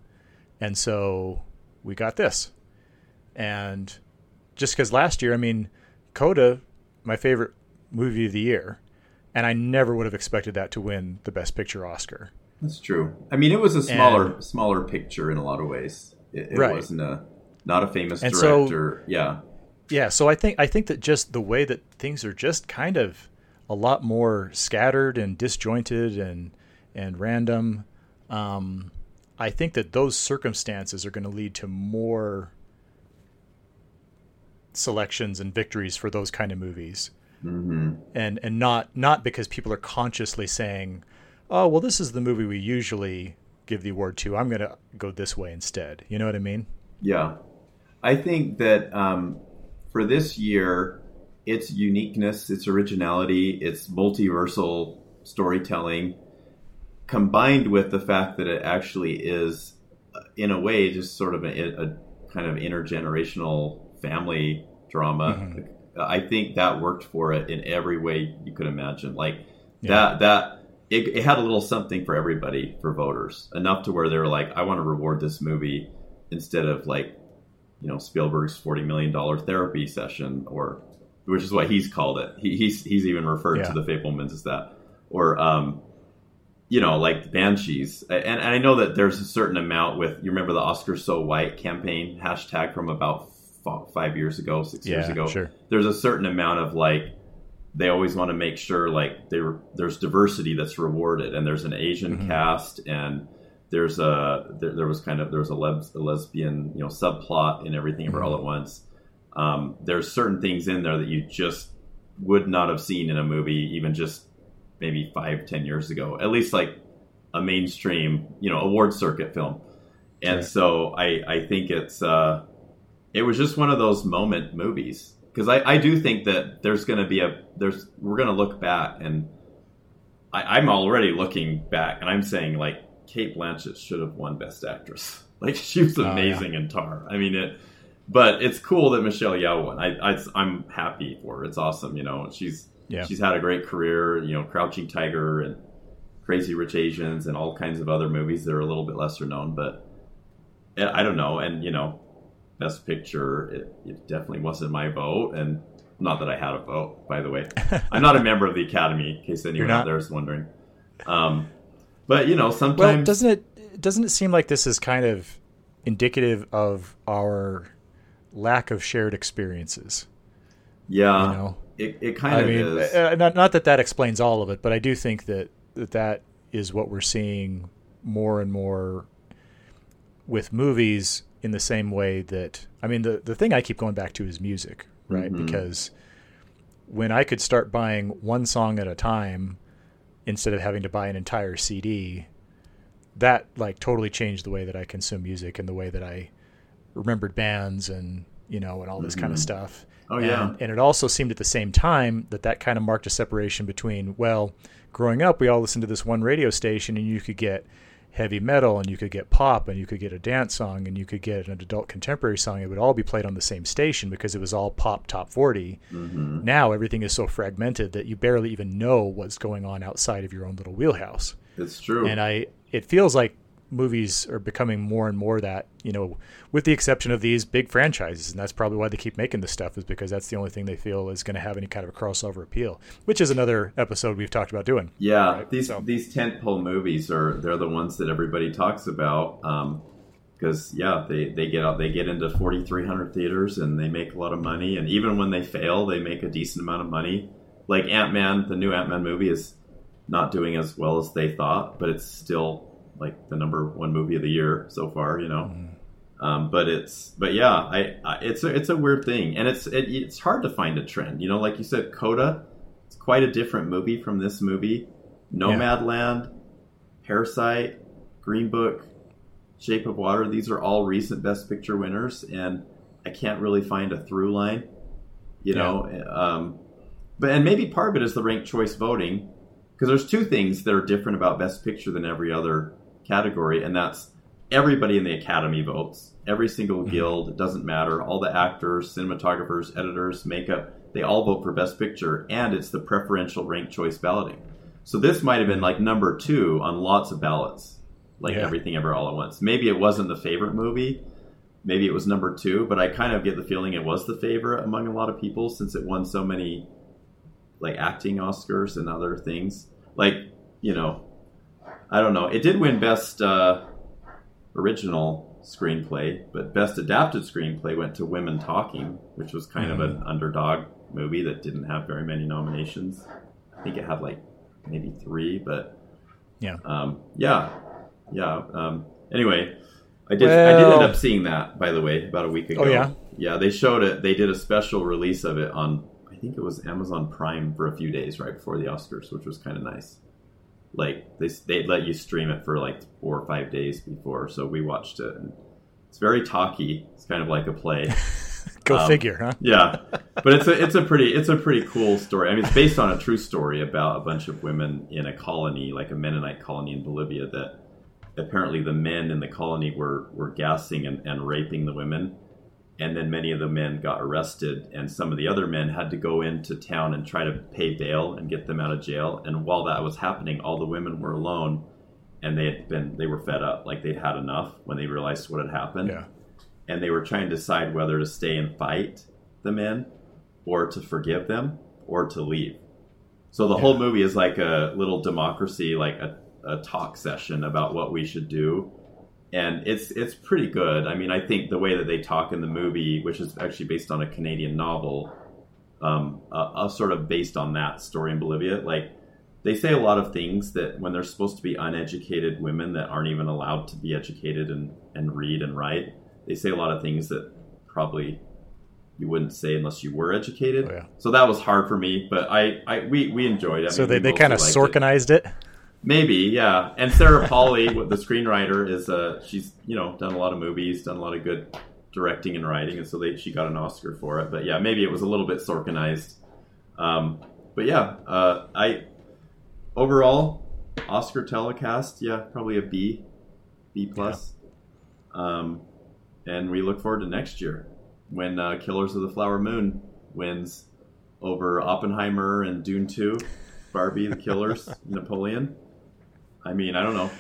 And so we got this. And just because last year, I mean, Coda, my favorite movie of the year, and I never would have expected that to win the Best Picture Oscar. That's true. I mean, it was a smaller and, smaller picture in a lot of ways. It, it right. wasn't a not a famous and director. So, yeah, yeah. So I think I think that just the way that things are just kind of a lot more scattered and disjointed and and random. Um, I think that those circumstances are going to lead to more selections and victories for those kind of movies. Mm-hmm. And and not not because people are consciously saying, "Oh, well, this is the movie we usually give the award to. I'm going to go this way instead." You know what I mean? Yeah, I think that um, for this year, its uniqueness, its originality, its multiversal storytelling, combined with the fact that it actually is, uh, in a way, just sort of a, a kind of intergenerational family drama. Mm-hmm. I think that worked for it in every way you could imagine. Like yeah. that that it, it, had a little something for everybody for voters enough to where they were like, I want to reward this movie instead of like you know Spielberg's forty million dollar therapy session or which is what he's called it. He, he's he's even referred yeah. to the Fabelmans as that or um you know, like the Banshees. And, and, I know that there's a certain amount with, you remember the Oscar So White campaign hashtag from about five years ago, six yeah, years ago. Sure. There's a certain amount of like they always want to make sure like there's diversity that's rewarded, and there's an Asian mm-hmm. cast, and there's a there, there, was kind of there was a, a lesbian you know subplot in everything mm-hmm. all at once. Um, there's certain things in there that you just would not have seen in a movie, even just maybe five, ten years ago. At least like a mainstream, you know, award circuit film. And so I, I think it's uh, it was just one of those moment movies because I, I do think that there's going to be a there's we're going to look back and I, I'm already looking back and I'm saying like Cate Blanchett should have won Best Actress. Like she was amazing oh, yeah. in Tar. I mean it, but it's cool that Michelle Yeoh won. I, I am happy for her. It's awesome. You know she's yeah. she's had a great career. You know Crouching Tiger and Crazy Rich Asians and all kinds of other movies that are a little bit lesser known. But eh, I don't know. And you know Best Picture, it, it definitely wasn't my vote, and not that I had a vote, by the way. I'm not a member of the Academy, in case anyone out there is wondering. Um, but you know, sometimes well, doesn't it doesn't it seem like this is kind of indicative of our lack of shared experiences? Yeah, you know? it, it kind I of mean, is. Uh, not not that that explains all of it, but I do think that that, that is what we're seeing more and more with movies in the same way that I mean the the thing I keep going back to is music, right? Mhm. Because when I could start buying one song at a time instead of having to buy an entire CD, that like totally changed the way that I consume music and the way that I remembered bands and you know and all this kind of stuff. Oh and, yeah. and it also seemed at the same time that that kind of marked a separation between well, growing up we all listened to this one radio station and you could get heavy metal and you could get pop and you could get a dance song and you could get an adult contemporary song it would all be played on the same station because it was all pop top 40 hmm now everything is so fragmented that you barely even know what's going on outside of your own little wheelhouse. It's true. and i it feels like movies are becoming more and more that you know with the exception of these big franchises and that's probably why they keep making this stuff is because that's the only thing they feel is going to have any kind of a crossover appeal which is another episode we've talked about doing. Yeah, Right, these so- these tentpole movies are they're the ones that everybody talks about um, because yeah they, they get out they get into 4300 theaters and they make a lot of money and even when they fail they make a decent amount of money. Like ant-man the new ant-man movie is not doing as well as they thought but it's still like the number one movie of the year so far you know? Um, but it's but yeah I, I it's a, it's a weird thing. And it's it, it's hard to find a trend you know? Like you said coda it's quite a different movie from this movie. Nomadland parasite green book shape of water these are all recent best picture winners and i can't really find a through line you know? Um, but and maybe part of it is the ranked choice voting because there's two things that are different about best picture than every other category and that's everybody in the academy votes. Every single Mhm. guild it doesn't matter. All the actors cinematographers editors makeup they all vote for best picture and it's the preferential ranked choice balloting. So this might have been like number two on lots of ballots like Yeah. everything ever all at once. Maybe it wasn't the favorite movie. Maybe it was number two but i kind of get the feeling it was the favorite among a lot of people since it won so many like acting oscars and other things. Like you know i don't know it did win best uh, original screenplay but best adapted screenplay went to women talking which was kind of an underdog movie that didn't have very many nominations i think it had like maybe three but Yeah. um, yeah yeah um, anyway I did. I did end up seeing that, by the way, about a week ago. Oh, yeah? yeah. They showed it. They did a special release of it on. I think it was Amazon Prime for a few days right before the Oscars, which was kind of nice. Like they they let you stream it for like four or five days before, so we watched it. And it's very talky. It's kind of like a play. go Um, figure huh yeah, but it's a it's a pretty it's a pretty cool story. I mean, it's based on a true story about a bunch of women in a colony, like a Mennonite colony in Bolivia, that apparently the men in the colony were were gassing and, and raping the women, and then many of the men got arrested, and some of the other men had to go into town and try to pay bail and get them out of jail. And while that was happening, all the women were alone, and they had been they were fed up, like they'd had enough when they realized what had happened yeah and they were trying to decide whether to stay and fight the men or to forgive them or to leave. So the whole movie is like a little democracy, like a, a talk session about what we should do. And it's it's pretty good. I mean, I think the way that they talk in the movie, which is actually based on a Canadian novel, um, uh, uh, sort of based on that story in Bolivia, like they say a lot of things that when they're supposed to be uneducated women that aren't even allowed to be educated and, and read and write, they say a lot of things that probably you wouldn't say unless you were educated. Oh, yeah. So that was hard for me, but I, I we, we enjoyed it. I so mean, they, they kind of liked it. it Maybe, yeah. And Sarah Polley, the screenwriter, is uh, she's you know done a lot of movies, done a lot of good directing and writing, and so they she got an Oscar for it. But yeah, maybe it was a little bit Sorkinized. Um, but yeah, uh, I overall Oscar telecast, yeah, probably a B, B plus. Um, and we look forward to next year when uh, Killers of the Flower Moon wins over Oppenheimer and Dune Two, Barbie, The Killers, Napoleon. I mean, I don't know.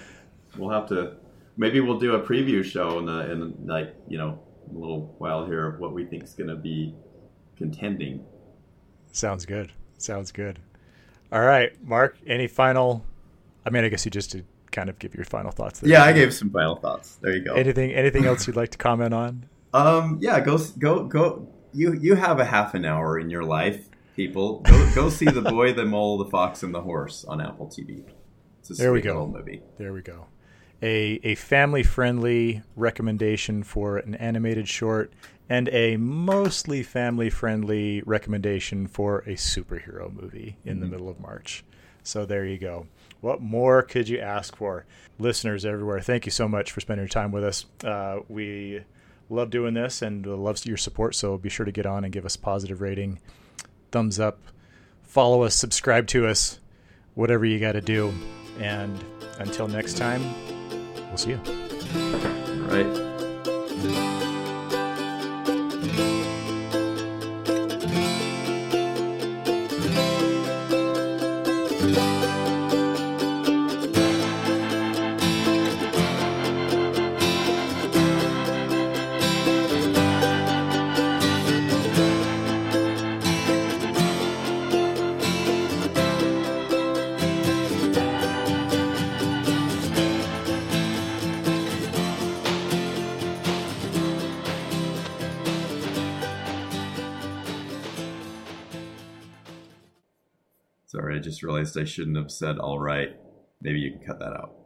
We'll have to. Maybe we'll do a preview show in, the, in like you know a little while here of what we think is going to be contending. Sounds good. Sounds good. All right, Mark. Any final? I mean, I guess you just to kind of give your final thoughts. There. Yeah, I gave some final thoughts. There you go. Anything? Anything else you'd like to comment on? Um, yeah, go go go. You you have a half an hour in your life, people. Go go see the boy, the mole, the fox, and the horse on Apple TV. It's a There we go. movie. There we go. a, a family friendly recommendation for an animated short and a mostly family friendly recommendation for a superhero movie in mm-hmm. the middle of March. So there you go. What more could you ask for? Listeners everywhere, thank you so much for spending your time with us. Uh, we love doing this and love your support, so be sure to get on and give us a positive rating, thumbs up, follow us, subscribe to us, whatever you got to do. And until next time, we'll see you. All right. I shouldn't have said all right. Maybe you can cut that out.